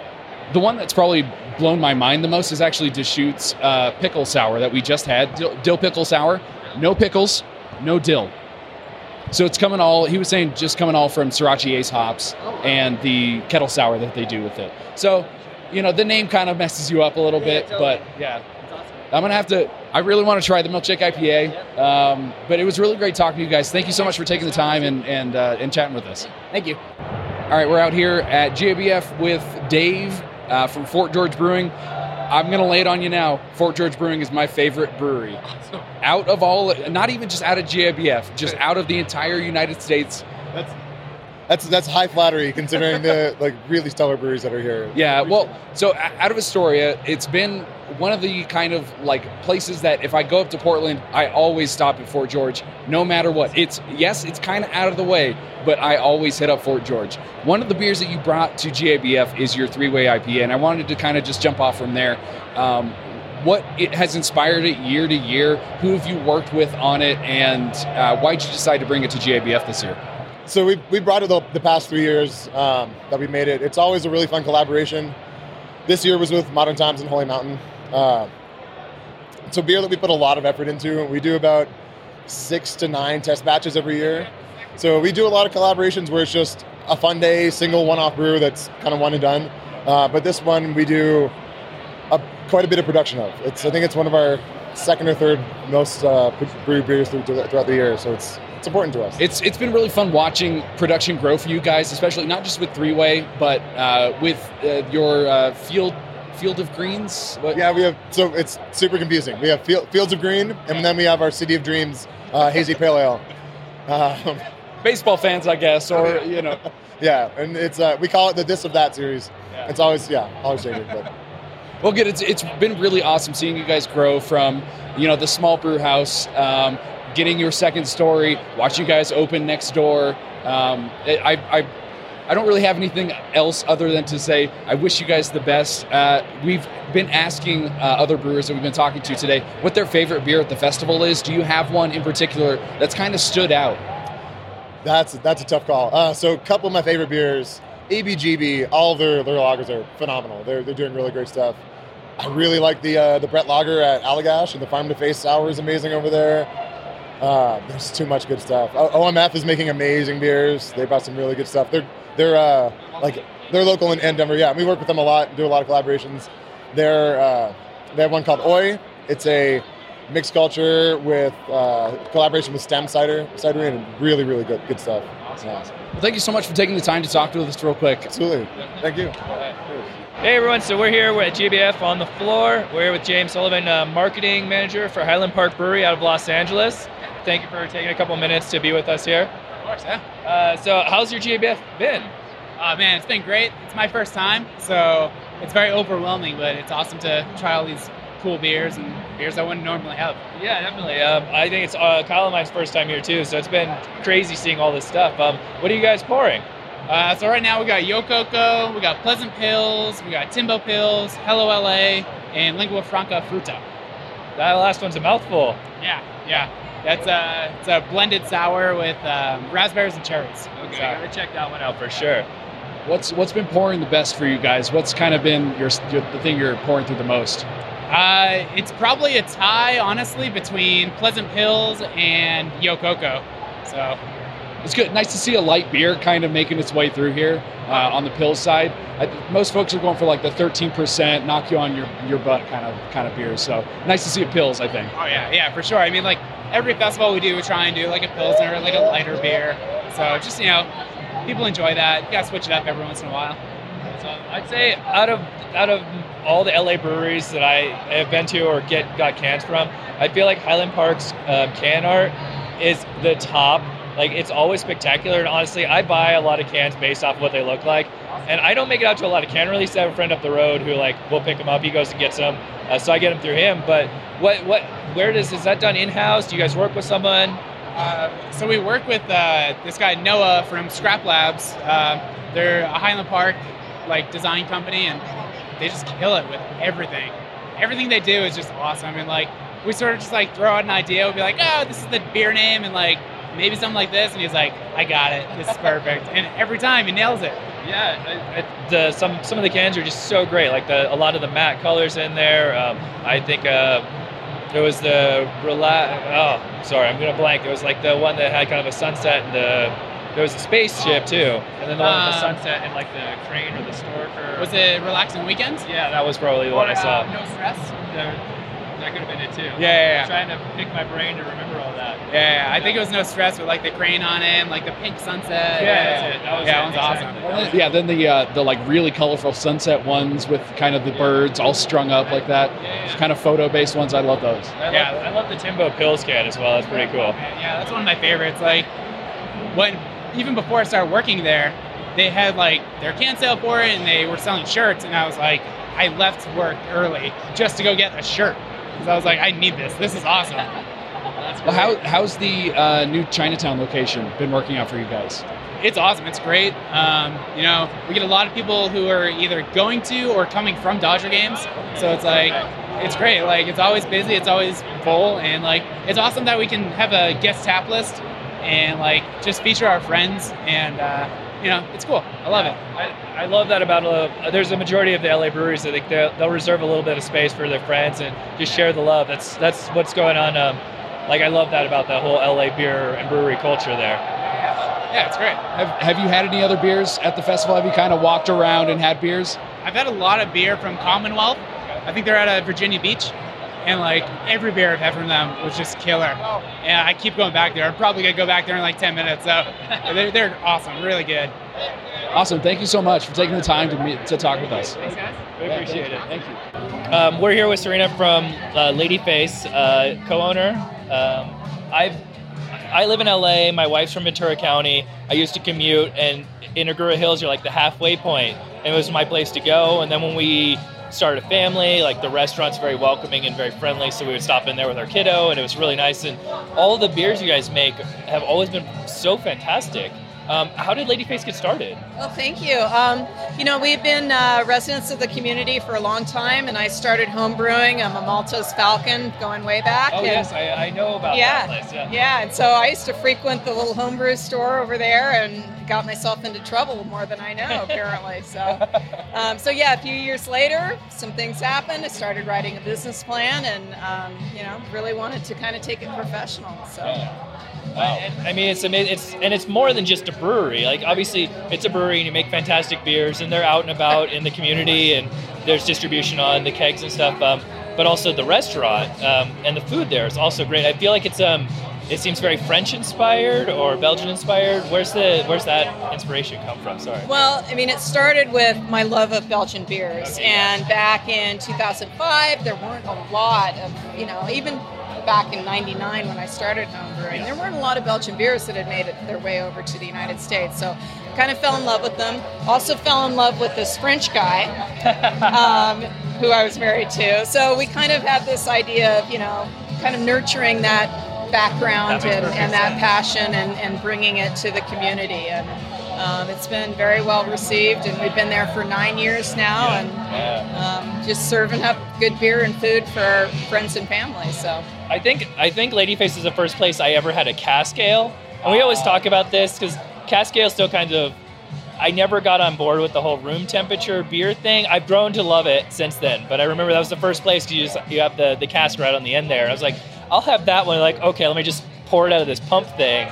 The one that's probably blown my mind the most is actually Deschutes uh, pickle sour that we just had. Dill, dill pickle sour, no pickles, no dill. So it's coming all. He was saying just coming all from Sorachi Ace hops and the kettle sour that they do with it. So, you know, the name kind of messes you up a little bit, but yeah, I'm gonna have to. I really want to try the Milkshake IPA, um, but it was really great talking to you guys. Thank you so much for taking the time and and uh, and chatting with us. Thank you. All right, we're out here at GABF with Dave uh, from Fort George Brewing. I'm going to lay it on you now. Fort George Brewing is my favorite brewery. Out of all, not even just out of GABF, just out of the entire United States. That's that's that's high flattery considering the like really stellar breweries that are here. Yeah, well, so out of Astoria, it's been one of the kind of like places that if I go up to Portland, I always stop at Fort George, no matter what. It's yes, it's kind of out of the way, but I always hit up Fort George. One of the beers that you brought to GABF is your three-way IPA, and I wanted to kind of just jump off from there. Um, what it has inspired it year to year? Who have you worked with on it, and uh, why did you decide to bring it to GABF this year? So we we brought it the, the past three years um, that we made it. It's always a really fun collaboration. This year was with Modern Times and Holy Mountain. Uh, it's a beer that we put a lot of effort into. We do about six to nine test batches every year. So we do a lot of collaborations where it's just a fun day, single one-off brew that's kind of one and done. Uh, but this one we do a, quite a bit of production of. It's I think it's one of our second or third most uh, brewed beers throughout the year. So it's it's important to us. It's it's been really fun watching production grow for you guys, especially not just with three way, but uh, with uh, your uh, field Field of Greens? What? Yeah, we have. So it's super confusing. We have field, Fields of Green, and then we have our City of Dreams uh, Hazy Pale Ale. Um, Baseball fans, I guess, or you know. yeah, and it's uh, we call it the this of that series. Yeah. It's always yeah, always changing, but. Well, good. It's it's been really awesome seeing you guys grow from you know the small brew house, um, getting your second story, watch you guys open next door. Um, I, I I don't really have anything else other than to say I wish you guys the best. Uh, we've been asking uh, other brewers that we've been talking to today what their favorite beer at the festival is. Do you have one in particular that's kind of stood out? That's that's a tough call. Uh, so a couple of my favorite beers, ABGB, all their, their lagers are phenomenal. They're, they're doing really great stuff. I really like the uh, the Brett Lager at Allagash, and the Farm to Face Sour is amazing over there. Uh, there's too much good stuff. O- OMF is making amazing beers. They brought some really good stuff. They're they're uh, like they're local in, in, Denver. Yeah, we work with them a lot. Do a lot of collaborations. They're uh, they have one called Oi. It's a mixed culture with uh, collaboration with Stem Cider Cidery and really really good good stuff. Awesome. Yeah. Well, thank you so much for taking the time to talk to us real quick. Absolutely. Thank you. Hey everyone, so we're here we're at GBF on the floor. We're here with James Sullivan, uh, marketing manager for Highland Park Brewery out of Los Angeles. Thank you for taking a couple minutes to be with us here. Of course, yeah. Uh, so, how's your GABF been? Uh, man, it's been great. It's my first time, so it's very overwhelming, but it's awesome to try all these cool beers and beers I wouldn't normally have. Yeah, definitely. Um, I think it's uh, Kyle and I's first time here too, so it's been crazy seeing all this stuff. Um, what are you guys pouring? Uh, so right now we got Yokoko, we got Pleasant Pills, we got Timbo Pils, Hello LA, and Lingua Franca Fruta. That last one's a mouthful. Yeah, yeah. That's a it's a blended sour with um, raspberries and cherries. Okay, so, gotta check that one out for sure. What's what's been pouring the best for you guys? What's kind of been your, your the thing you're pouring through the most? Uh, it's probably a tie, honestly, between Pleasant Hills and Yo Coco. So it's good. Nice to see a light beer kind of making its way through here uh, on the pils side. I, most folks are going for like the 13% knock you on your, your butt kind of kind of beer. So nice to see a pils. I think. Oh yeah, yeah, for sure. I mean, like every festival we do, we try and do like a pilsner, like a lighter beer. So just you know, people enjoy that. You gotta switch it up every once in a while. So I'd say out of out of all the LA breweries that I have been to or get got cans from, I feel like Highland Park's um, can art is the top. Like it's always spectacular, and honestly, I buy a lot of cans based off of what they look like. And I don't make it out to a lot of can releases. I have a friend up the road who like will pick them up. He goes and gets them, uh, so I get them through him. But what what where does is that done in house? Do you guys work with someone? Uh, so we work with uh, this guy Noah from Scrap Labs. Uh, they're a Highland Park like design company, and they just kill it with everything. Everything they do is just awesome. And like we sort of just like throw out an idea. We'll be like, oh, this is the beer name, and like maybe something like this, and he's like, I got it. This is perfect. and every time he nails it. Yeah, the, some some of the cans are just so great. Like the a lot of the matte colors in there. Um, I think uh, there was the relax. Oh, sorry, I'm gonna blank. It was like the one that had kind of a sunset and the. There was a spaceship too, and then the one with the um, sunset and like the crane or the stork. Or, was it relaxing weekends? Yeah, that was probably the one I saw. Uh, no stress. That could have been it too. Yeah, yeah, yeah. I'm trying to pick my brain to remember all that. Yeah, yeah, I think it was no stress with like the crane on it and like the pink sunset. Yeah, that's it. That was yeah, it, that one's exactly. awesome. Yeah, then the uh, the like really colorful sunset ones with kind of the birds all strung up like that. It's kind of photo based ones. I love those. I love, Yeah. I love the Timbo Pils can as well. That's pretty cool. Yeah, that's one of my favorites. Like when even before I started working there, they had like their can sale for it and they were selling shirts and I was like I left work early just to go get a shirt. Because I was like, I need this. This is awesome. Well, how how's the uh, new Chinatown location been working out for you guys? It's awesome. It's great. Um, you know, we get a lot of people who are either going to or coming from Dodger games. So it's like, it's great. Like, it's always busy. It's always full. And like, it's awesome that we can have a guest tap list and like just feature our friends. And, uh, you know, it's cool. I love it. I, I love that about uh, there's a majority of the LA breweries that they, they'll, they'll reserve a little bit of space for their friends and just share the love. That's that's what's going on. Um, like I love that about the whole LA beer and brewery culture there. Yeah, it's great. Have Have you had any other beers at the festival? Have you kind of walked around and had beers? I've had a lot of beer from Commonwealth. I think they're out of Virginia Beach. And like every beer I've had from them was just killer. And I keep going back there. I'm probably gonna go back there in like 10 minutes. So they're, they're awesome, really good. Awesome. Thank you so much for taking the time to meet to talk with us. Thanks, guys. We appreciate it. Thank you. Um, we're here with Cyrena from uh, Ladyface, uh, co-owner. Um, I I live in LA. My wife's from Ventura County. I used to commute, and in Agoura Hills, you're like the halfway point, and it was my place to go. And then when we started a family, like the restaurant's very welcoming and very friendly, so we would stop in there with our kiddo, and it was really nice. And all the beers you guys make have always been so fantastic. Um, how did Ladyface get started? Well, thank you. Um, you know, we've been uh, residents of the community for a long time, and I started homebrewing. I'm a Maltose Falcon going way back. Oh and- yes, I, I know about yeah, that place. Yeah. yeah. And so I used to frequent the little homebrew store over there, and got myself into trouble more than I know, apparently. So, um, so yeah, a few years later, some things happened. I started writing a business plan, and um, you know, really wanted to kind of take it professional. So. I, I mean, it's amazing. it's and it's more than just a brewery. Like obviously, it's a brewery and you make fantastic beers, and they're out and about in the community, and there's distribution on the kegs and stuff. Um, but also the restaurant um, and the food there is also great. I feel like it's um, it seems very French inspired or Belgian inspired. Where's the where's that inspiration come from? Sorry. Well, I mean, it started with my love of Belgian beers, and back in 2005, there weren't a lot of, you know, even back in '99 when I started home brewing, there weren't a lot of Belgian beers that had made it their way over to the United States. So, kind of fell in love with them. Also, fell in love with this French guy um, who I was married to. So, we kind of had this idea of, you know, kind of nurturing that background That and, and that passion and, and bringing it to the community. And um, it's been very well received, and we've been there for nine years now, and um, just serving up good beer and food for our friends and family. So I think I think Ladyface is the first place I ever had a cask ale, and we always talk about this because cask ale still kind of. I never got on board with the whole room temperature beer thing. I've grown to love it since then, but I remember that was the first place you just you have the the cask right on the end there. I was like, I'll have that one. Like, okay, let me just pour it out of this pump thing.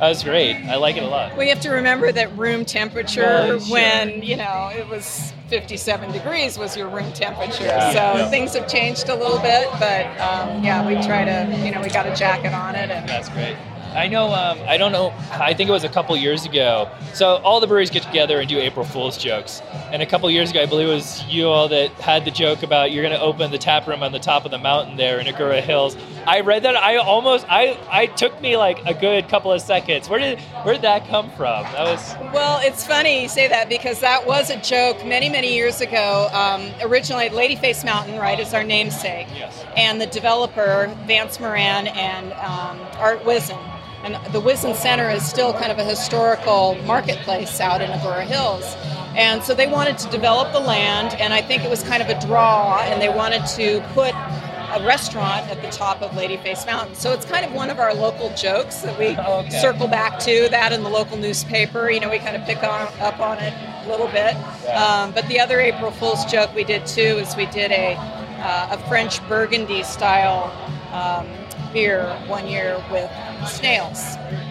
That was great. I like it a lot. we have to remember that room temperature, Well, sure. when you know it was 57 degrees, was your room temperature. Yeah. So Yeah. things have changed a little bit, but um, yeah, we try to, you know, we got a jacket on it, and That's great. I know. Um, I don't know. I think it was a couple years ago. So all the breweries get together and do April Fool's jokes. And a couple years ago, I believe it was you all that had the joke about you're going to open the tap room on the top of the mountain there in Agoura Hills. I read that. I almost. I. I took me like a good couple of seconds. Where did Where did that come from? That was. Well, it's funny you say that because that was a joke many, many years ago. Um, originally, Ladyface Mountain, right, is our namesake. Yes. And the developer, Vance Moran and um, Art Whizin. And the Whizin Center is still kind of a historical marketplace out in Agoura Hills. And so they wanted to develop the land, and I think it was kind of a draw, and they wanted to put a restaurant at the top of Ladyface Mountain. So it's kind of one of our local jokes that we Okay. circle back to, that in the local newspaper. You know, we kind of pick on, up on it a little bit. Um, but the other April Fool's joke we did too is we did a, uh, a French Burgundy style um, beer one year with snails,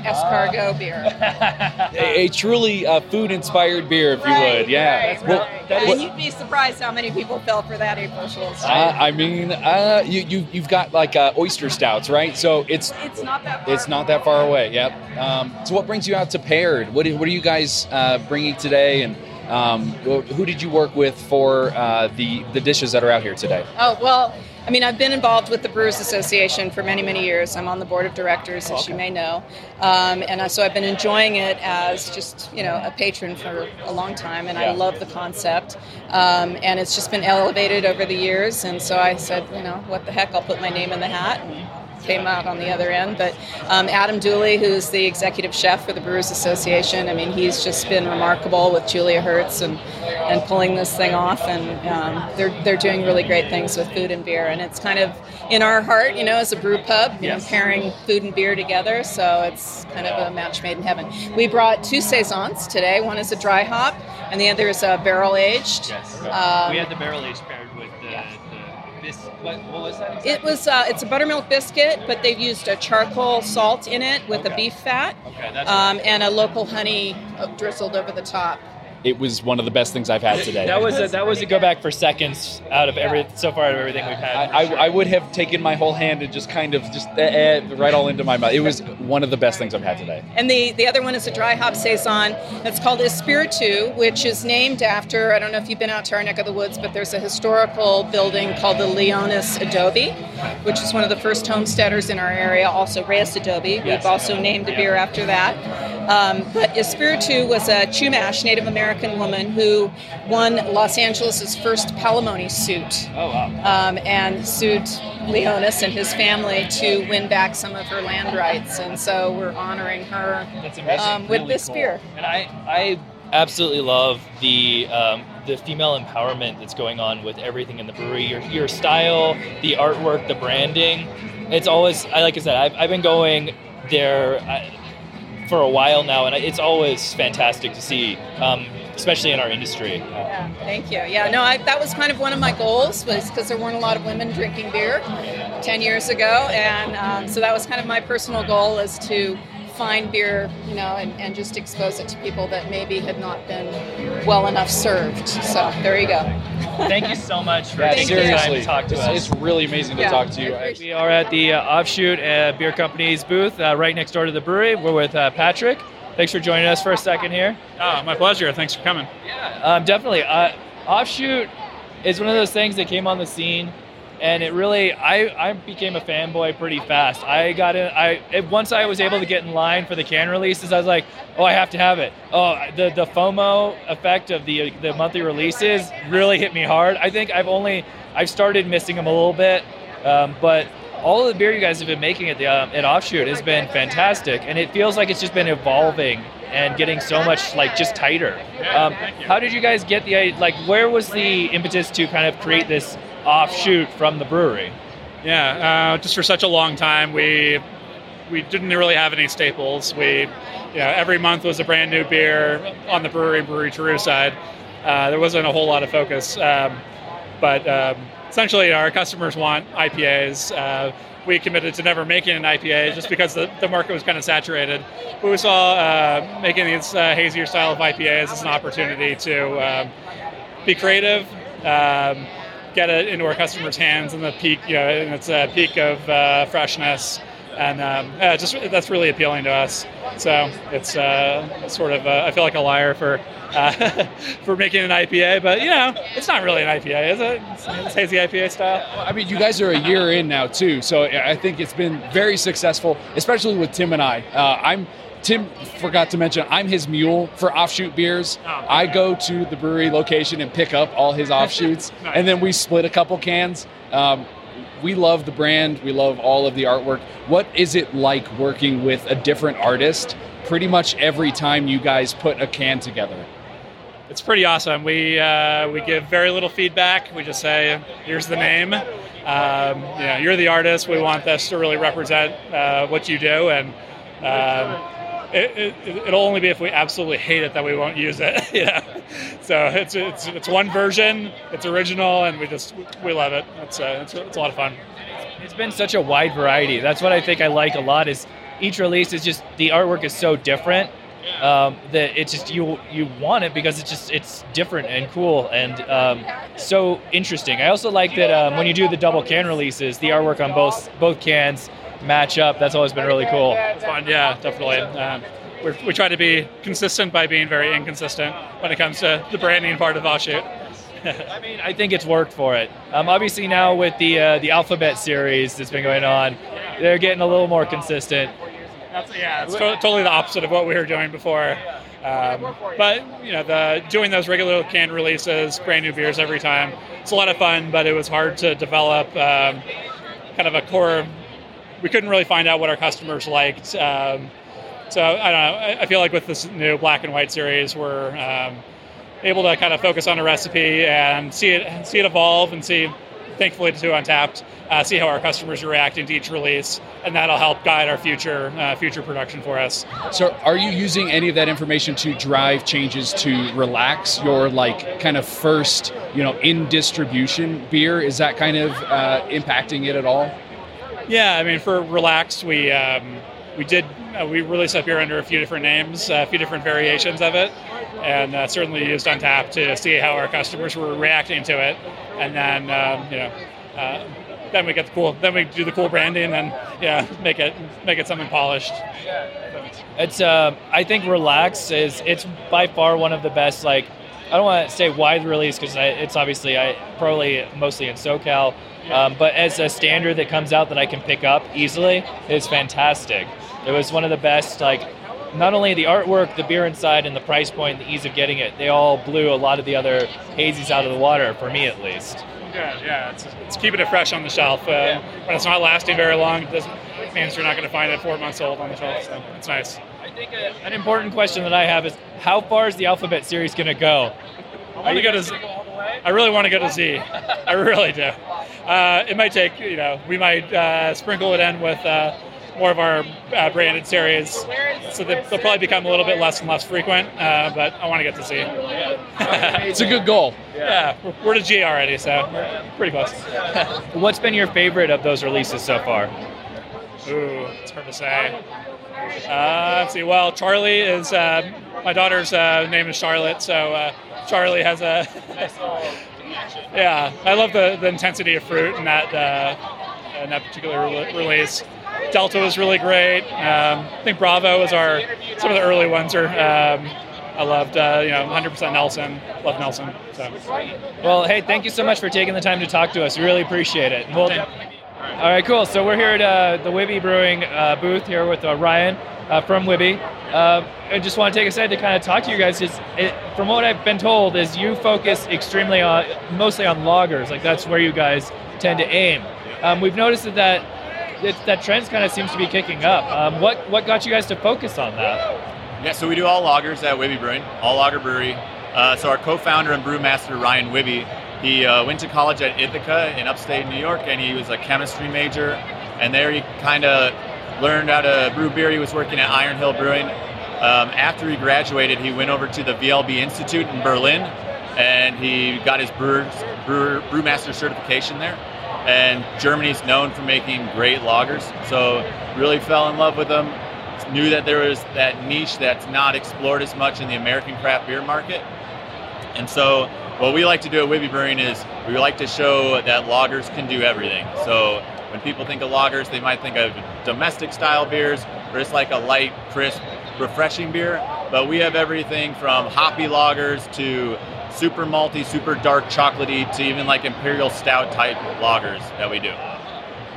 escargot beer. It, a truly uh, food inspired beer, if you Right, would. Yeah. right, Well, right. that and you'd be surprised how many people fell for that April Fool's. Uh, I mean, uh, you, you you've got like uh, oyster stouts, right? So it's it's not that far. it's not that far away. Yep. Um, so what brings you out to Paired? What, what are you guys uh, bringing today? And um, who did you work with for uh, the the dishes that are out here today? Oh, well, I mean, I've been involved with the Brewers Association for many, many years. I'm on the board of directors, as you may know. Um, and uh, so I've been enjoying it as just, you know, a patron for a long time. And I love the concept. Um, and it's just been elevated over the years. And so I said, you know, what the heck, I'll put my name in the hat. And came out on the other end. But um, Adam Dulye, who's the executive chef for the Brewers Association, I mean, he's just been remarkable with Julia Herz and, and pulling this thing off. And um, they're, they're doing really great things with food and beer. And it's kind of in our heart, you know, as a brew pub, you know, pairing food and beer together. So it's kind of a match made in heaven. We brought two saisons today. One is a dry hop, and the other is a barrel aged. Yes. Um, we had the barrel aged paired with bis- what, what was that? It was uh, it's a buttermilk biscuit, but they've used a charcoal salt in it with a beef fat, Okay, that's um, and a local honey uh, drizzled over the top. It was one of the best things I've had today. That was a, that was a go back for seconds out of every so far out of everything we've had. I, I, I would have taken my whole hand and just kind of just eh, eh, right all into my mouth. It was one of the best things I've had today. And the, the other one is a dry hop saison. It's called Espiritu, which is named after, I don't know if you've been out to our neck of the woods, but there's a historical building called the Leonis Adobe, which is one of the first homesteaders in our area, also Reyes Adobe. Yes, We've also named a beer after that. Um, but Espiritu was a Chumash Native American woman who won Los Angeles' first palimony suit. Oh, wow. Um, and sued Leonis and his family to win back some of her land rights. And so we're honoring her um, with Really this cool. beer. And I, I absolutely love the um, the female empowerment that's going on with everything in the brewery. Your, your style, the artwork, the branding. It's always, I like I said, I've, I've been going there uh, for a while now, and it's always fantastic to see, um, especially in our industry. Yeah, thank you. Yeah, no, I, that was kind of one of my goals was because there weren't a lot of women drinking beer 10 years ago. And um, so that was kind of my personal goal is to find beer, you know, and, and just expose it to people that maybe had not been well enough served. So there you go. Thank you so much for Yeah, taking the time to talk to It's- us. it's really amazing to Yeah. talk to you. We are at the uh, Offshoot uh, Beer Company's booth uh, right next door to the Bruery. We're with uh, Patrick. Thanks for joining us for a second here. Oh, my pleasure. Thanks for coming. Um, definitely. Uh, Offshoot is one of those things that came on the scene, and it really I, I became a fanboy pretty fast. I got in. I it, once I was able to get in line for the can releases, I was like, oh, I have to have it. Oh, the the FOMO effect of the the monthly releases really hit me hard. I think I've only I've started missing them a little bit, um, but. All of the beer you guys have been making at the um, at Offshoot has been fantastic, and it feels like it's just been evolving and getting so much like just tighter. Um, how did you guys get the like? Where was the impetus to kind of create this offshoot from the Bruery? Yeah, uh, just for such a long time, we we didn't really have any staples. We, you know, every month was a brand new beer on the brewery brewery True side. Uh, there wasn't a whole lot of focus, um, but um, essentially, our customers want IPAs. Uh, we committed to never making an IPA just because the, the market was kind of saturated. But we saw uh, making these uh, hazier style of IPAs as an opportunity to um, be creative, um, get it into our customers' hands in the peak, you know, in its uh, peak of uh, freshness, and um, yeah, just that's really appealing to us. So it's uh, sort of uh, I feel like a liar for uh, for making an IPA, but you know, it's not really an IPA, is it? It's, it's hazy IPA style. I mean, you guys are a year in now too, so I think it's been very successful, especially with Tim and I. Uh, I'm Tim forgot to mention I'm his mule for offshoot beers. I go to the Bruery location and pick up all his offshoots, and then we split a couple cans. Um, we love the brand. We love all of the artwork. What is it like working with a different artist? Pretty much every time you guys put a can together. It's pretty awesome. We uh, we give very little feedback. We just say, "Here's the name. Um, you know, you're the artist. We want this to really represent uh, what you do." And um, it, it, it'll only be if we absolutely hate it that we won't use it. know? So it's, it's it's one version. It's original, and we just we love it. It's uh, it's, it's a lot of fun. It's been such a wide variety. That's what I think I like a lot. Is each release is just the artwork is so different, um, that it's just you you want it because it's just it's different and cool and um, so interesting. I also like that um, when you do the double can releases, the artwork on both both cans match up. That's always been really cool. It's fun, yeah, definitely. Um, we're, we try to be consistent by being very inconsistent when it comes to the branding part of Offshoot. I mean, I think it's worked for it. Um, obviously, now with the uh, the Alphabet series that's been going on, they're getting a little more consistent. That's, yeah, it's to- totally the opposite of what we were doing before. Um, but you know, the doing those regular canned releases, brand new beers every time, it's a lot of fun. But it was hard to develop um, kind of a core. We couldn't really find out what our customers liked. Um, so I don't know. I, I feel like with this new black and white series, we're um, able to kind of focus on a recipe and see it see it evolve and see thankfully to untappd uh, see how our customers are reacting to each release and that'll help guide our future uh, future production for us So, are you using any of that information to drive changes to relax your like kind of first, you know, in distribution beer? Is that kind of uh, impacting it at all? Yeah i mean for relaxed we um, we did uh, we released that beer under a few different names a few different variations of it and uh, certainly used untappd to see how our customers were reacting to it and then um, you know uh, then we get the cool then we do the cool branding and yeah make it make it something polished It's uh, I think Relax is it's by far one of the best. Like I don't want to say wide release because it's obviously I probably mostly in SoCal, um, but as a standard that comes out that I can pick up easily is fantastic. It was one of the best. Like not only the artwork, the beer inside, and the price point, the ease of getting it, they all blew a lot of the other hazies out of the water for me at least. Yeah, yeah, it's, it's keeping it fresh on the shelf. Uh, When it's not lasting very long, it doesn't it means you're not going to find it four months old on the shelf. So it's nice. I think an important question that I have is how far is the Alphabet series going to go? I want to go to Z. I really want to go to Z. I really do. Uh, it might take, you know, we might uh, sprinkle it in with uh, more of our uh, branded series, so that they'll probably become a little bit less and less frequent. Uh, but I want to get to Z. it's a good goal. Yeah, we're, we're to G already, so we're pretty close. What's been your favorite of those releases so far? Ooh, it's hard to say. Uh, let's see. Well, Charlie is uh, my daughter's uh, name is Charlotte, so uh, Charlie has a. yeah, I love the, the intensity of fruit in that uh, in that particular re- release. Delta was really great. Um, I think Bravo was our some of the early ones are. Um, I loved, uh, you know, 100% Nelson. Love Nelson. So. Well, hey, thank you so much for taking the time to talk to us. We really appreciate it. Well, all right, cool. So we're here at uh, the Wibby Brewing uh, booth here with uh, Ryan uh, from Wibby. Uh, I just want to take a second to kind of talk to you guys. Is it, from what I've been told, is you focus extremely on mostly on lagers. Like that's where you guys tend to aim. Um, we've noticed that that, it, that trend kind of seems to be kicking up. Um, what what got you guys to focus on that? Yeah, so we do all lagers at Wibby Brewing, all lager brewery. Uh, so our co-founder and brewmaster Ryan Wibby, he uh, went to college at Ithaca in upstate New York, and he was a chemistry major. And there he kind of learned how to brew beer. He was working at Iron Hill Brewing. Um, after he graduated, he went over to the VLB Institute in Berlin, and he got his brewer, brewer, brewmaster certification there. And Germany's known for making great lagers, so really fell in love with them knew that there was that niche that's not explored as much in the American craft beer market. And so, what we like to do at Wibby Brewing is we like to show that lagers can do everything. So, when people think of lagers, they might think of domestic style beers, or just like a light, crisp, refreshing beer. But we have everything from hoppy lagers to super malty, super dark chocolatey, to even like imperial stout type lagers that we do.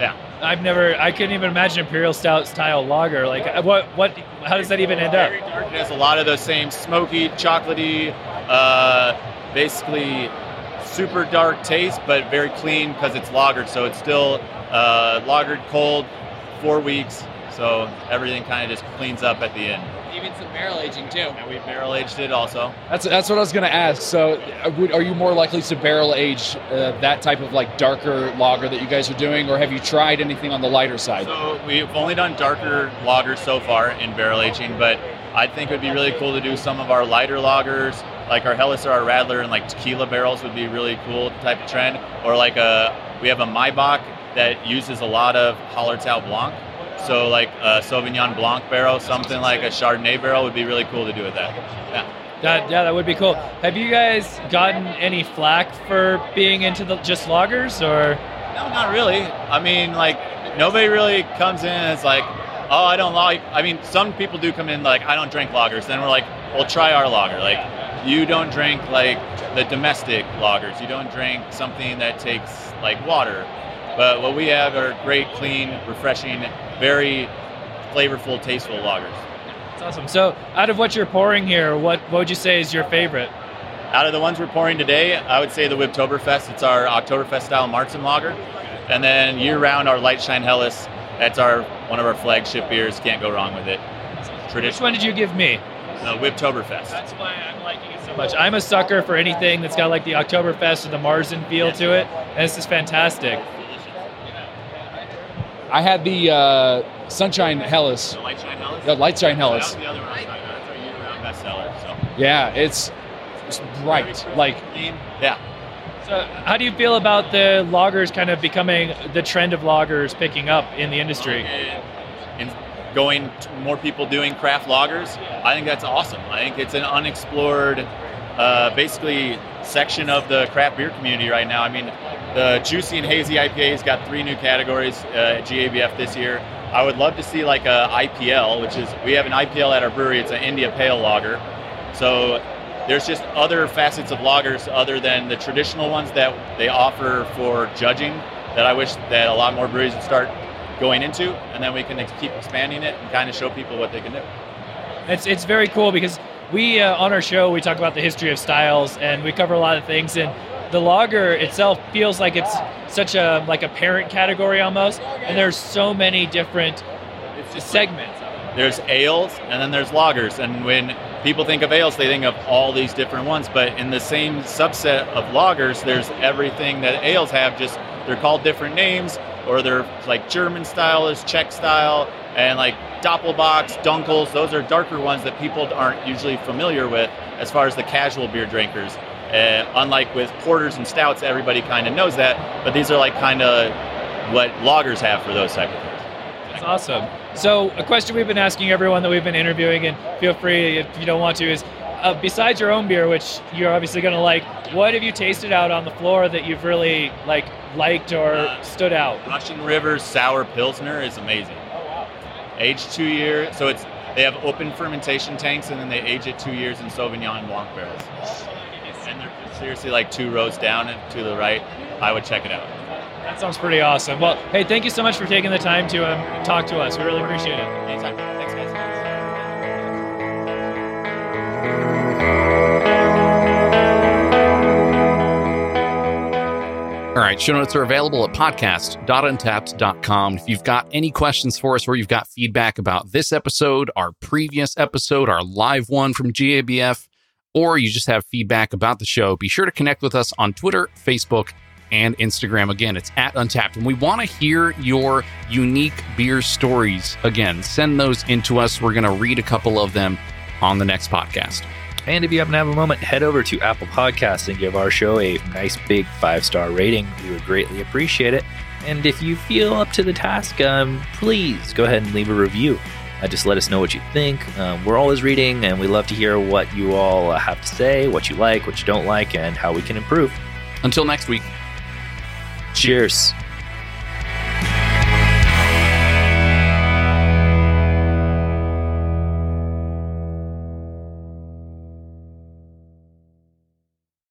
Yeah. I've never, I couldn't even imagine imperial stout style lager. Like, uh, what, what, how does that even end up? It has a lot of those same smoky, chocolatey, uh, basically super dark taste, but very clean because it's lagered. So it's still uh, lagered cold, four weeks. So everything kind of just cleans up at the end. Even some barrel aging too. And we barrel aged it also. That's that's what I was going to ask. So, uh, are you more likely to barrel age uh, that type of like darker lager that you guys are doing, or have you tried anything on the lighter side? So we've only done darker lagers so far in barrel aging, but I think it would be really cool to do some of our lighter lagers, like our Helles or our Radler, and like tequila barrels would be really cool type of trend. Or like a we have a Maibock that uses a lot of Hallertau Blanc. So like a Sauvignon Blanc barrel, something like a Chardonnay barrel would be really cool to do with that. Yeah. That, yeah, that would be cool. Have you guys gotten any flack for being into the just lagers or? No, not really. I mean, like nobody really comes in and it's like, oh, I don't like. I mean, some people do come in like, I don't drink lagers. Then we're like, well, try our lager. Like, you don't drink like the domestic lagers. You don't drink something that takes like water. But what we have are great, clean, refreshing, very flavorful, tasteful lagers. That's awesome. So, out of what you're pouring here, what, what would you say is your favorite? Out of the ones we're pouring today, I would say the Wibtoberfest. It's our Oktoberfest style Marzen lager. And then year round, our Lightshine Helles. That's our one of our flagship beers. Can't go wrong with it. Which one did you give me? The Wibtoberfest. That's why I'm liking it so much. I'm a sucker for anything that's got like the Oktoberfest or the Marzen feel to it, and this is fantastic. I had the uh, Sunshine Helles. The Lightshine Helles? The Lightshine That was the other one. I was talking about. That's our year round bestseller. So. Yeah, it's, it's bright. Like Yeah. So, how do you feel about the lagers kind of becoming the trend of lagers picking up in the industry? and going to more people doing craft lagers, I think that's awesome. I think it's an unexplored, uh, basically, section of the craft beer community right now. I mean, the juicy and hazy IPA's got three new categories uh, at GABF this year. I would love to see like a IPL, which is we have an IPL at our brewery. It's an India Pale Lager. So there's just other facets of lagers other than the traditional ones that they offer for judging that I wish that a lot more breweries would start going into, and then we can ex- keep expanding it and kind of show people what they can do. It's it's very cool because we uh, on our show we talk about the history of styles and we cover a lot of things and the lager itself feels like it's such a like a parent category almost and there's so many different segments. There's ales and then there's lagers, and when people think of ales, they think of all these different ones. But in the same subset of lagers, there's everything that ales have. Just they're called different names, or they're like German style is Czech style, and like Doppelbocks, Dunkels. Those are darker ones that people aren't usually familiar with as far as the casual beer drinkers. Uh, unlike with porters and stouts, everybody kind of knows that, but these are like kind of what lagers have for those type of things. That's awesome. So a question we've been asking everyone that we've been interviewing and feel free if you don't want to is uh, besides your own beer, which you're obviously going to like, what have you tasted out on the floor that you've really like liked or stood out? Russian River Sour Pilsner is amazing. Oh wow! Aged two years, so it's they have open fermentation tanks, and then they age it two years in Sauvignon Blanc barrels. And they're seriously like two rows down and to the right. I would check it out. That sounds pretty awesome. Well, hey, thank you so much for taking the time to um, talk to us. We really appreciate it. Anytime. Thanks, guys. All right, show notes are available at podcast.untappd.com. If you've got any questions for us or you've got feedback about this episode, our previous episode, our live one from GABF, or you just have feedback about the show, be sure to connect with us on Twitter, Facebook, and Instagram. Again, it's at Untappd. And we want to hear your unique beer stories. Again, send those into us. We're going to read a couple of them on the next podcast. And if you happen to have a moment, head over to Apple Podcasts and give our show a nice big five star rating. We would greatly appreciate it. And if you feel up to the task, um, please go ahead and leave a review. Uh, just let us know what you think. Um, we're always reading, and we love to hear what you all uh, have to say, what you like, what you don't like, and how we can improve. Until next week. Cheers.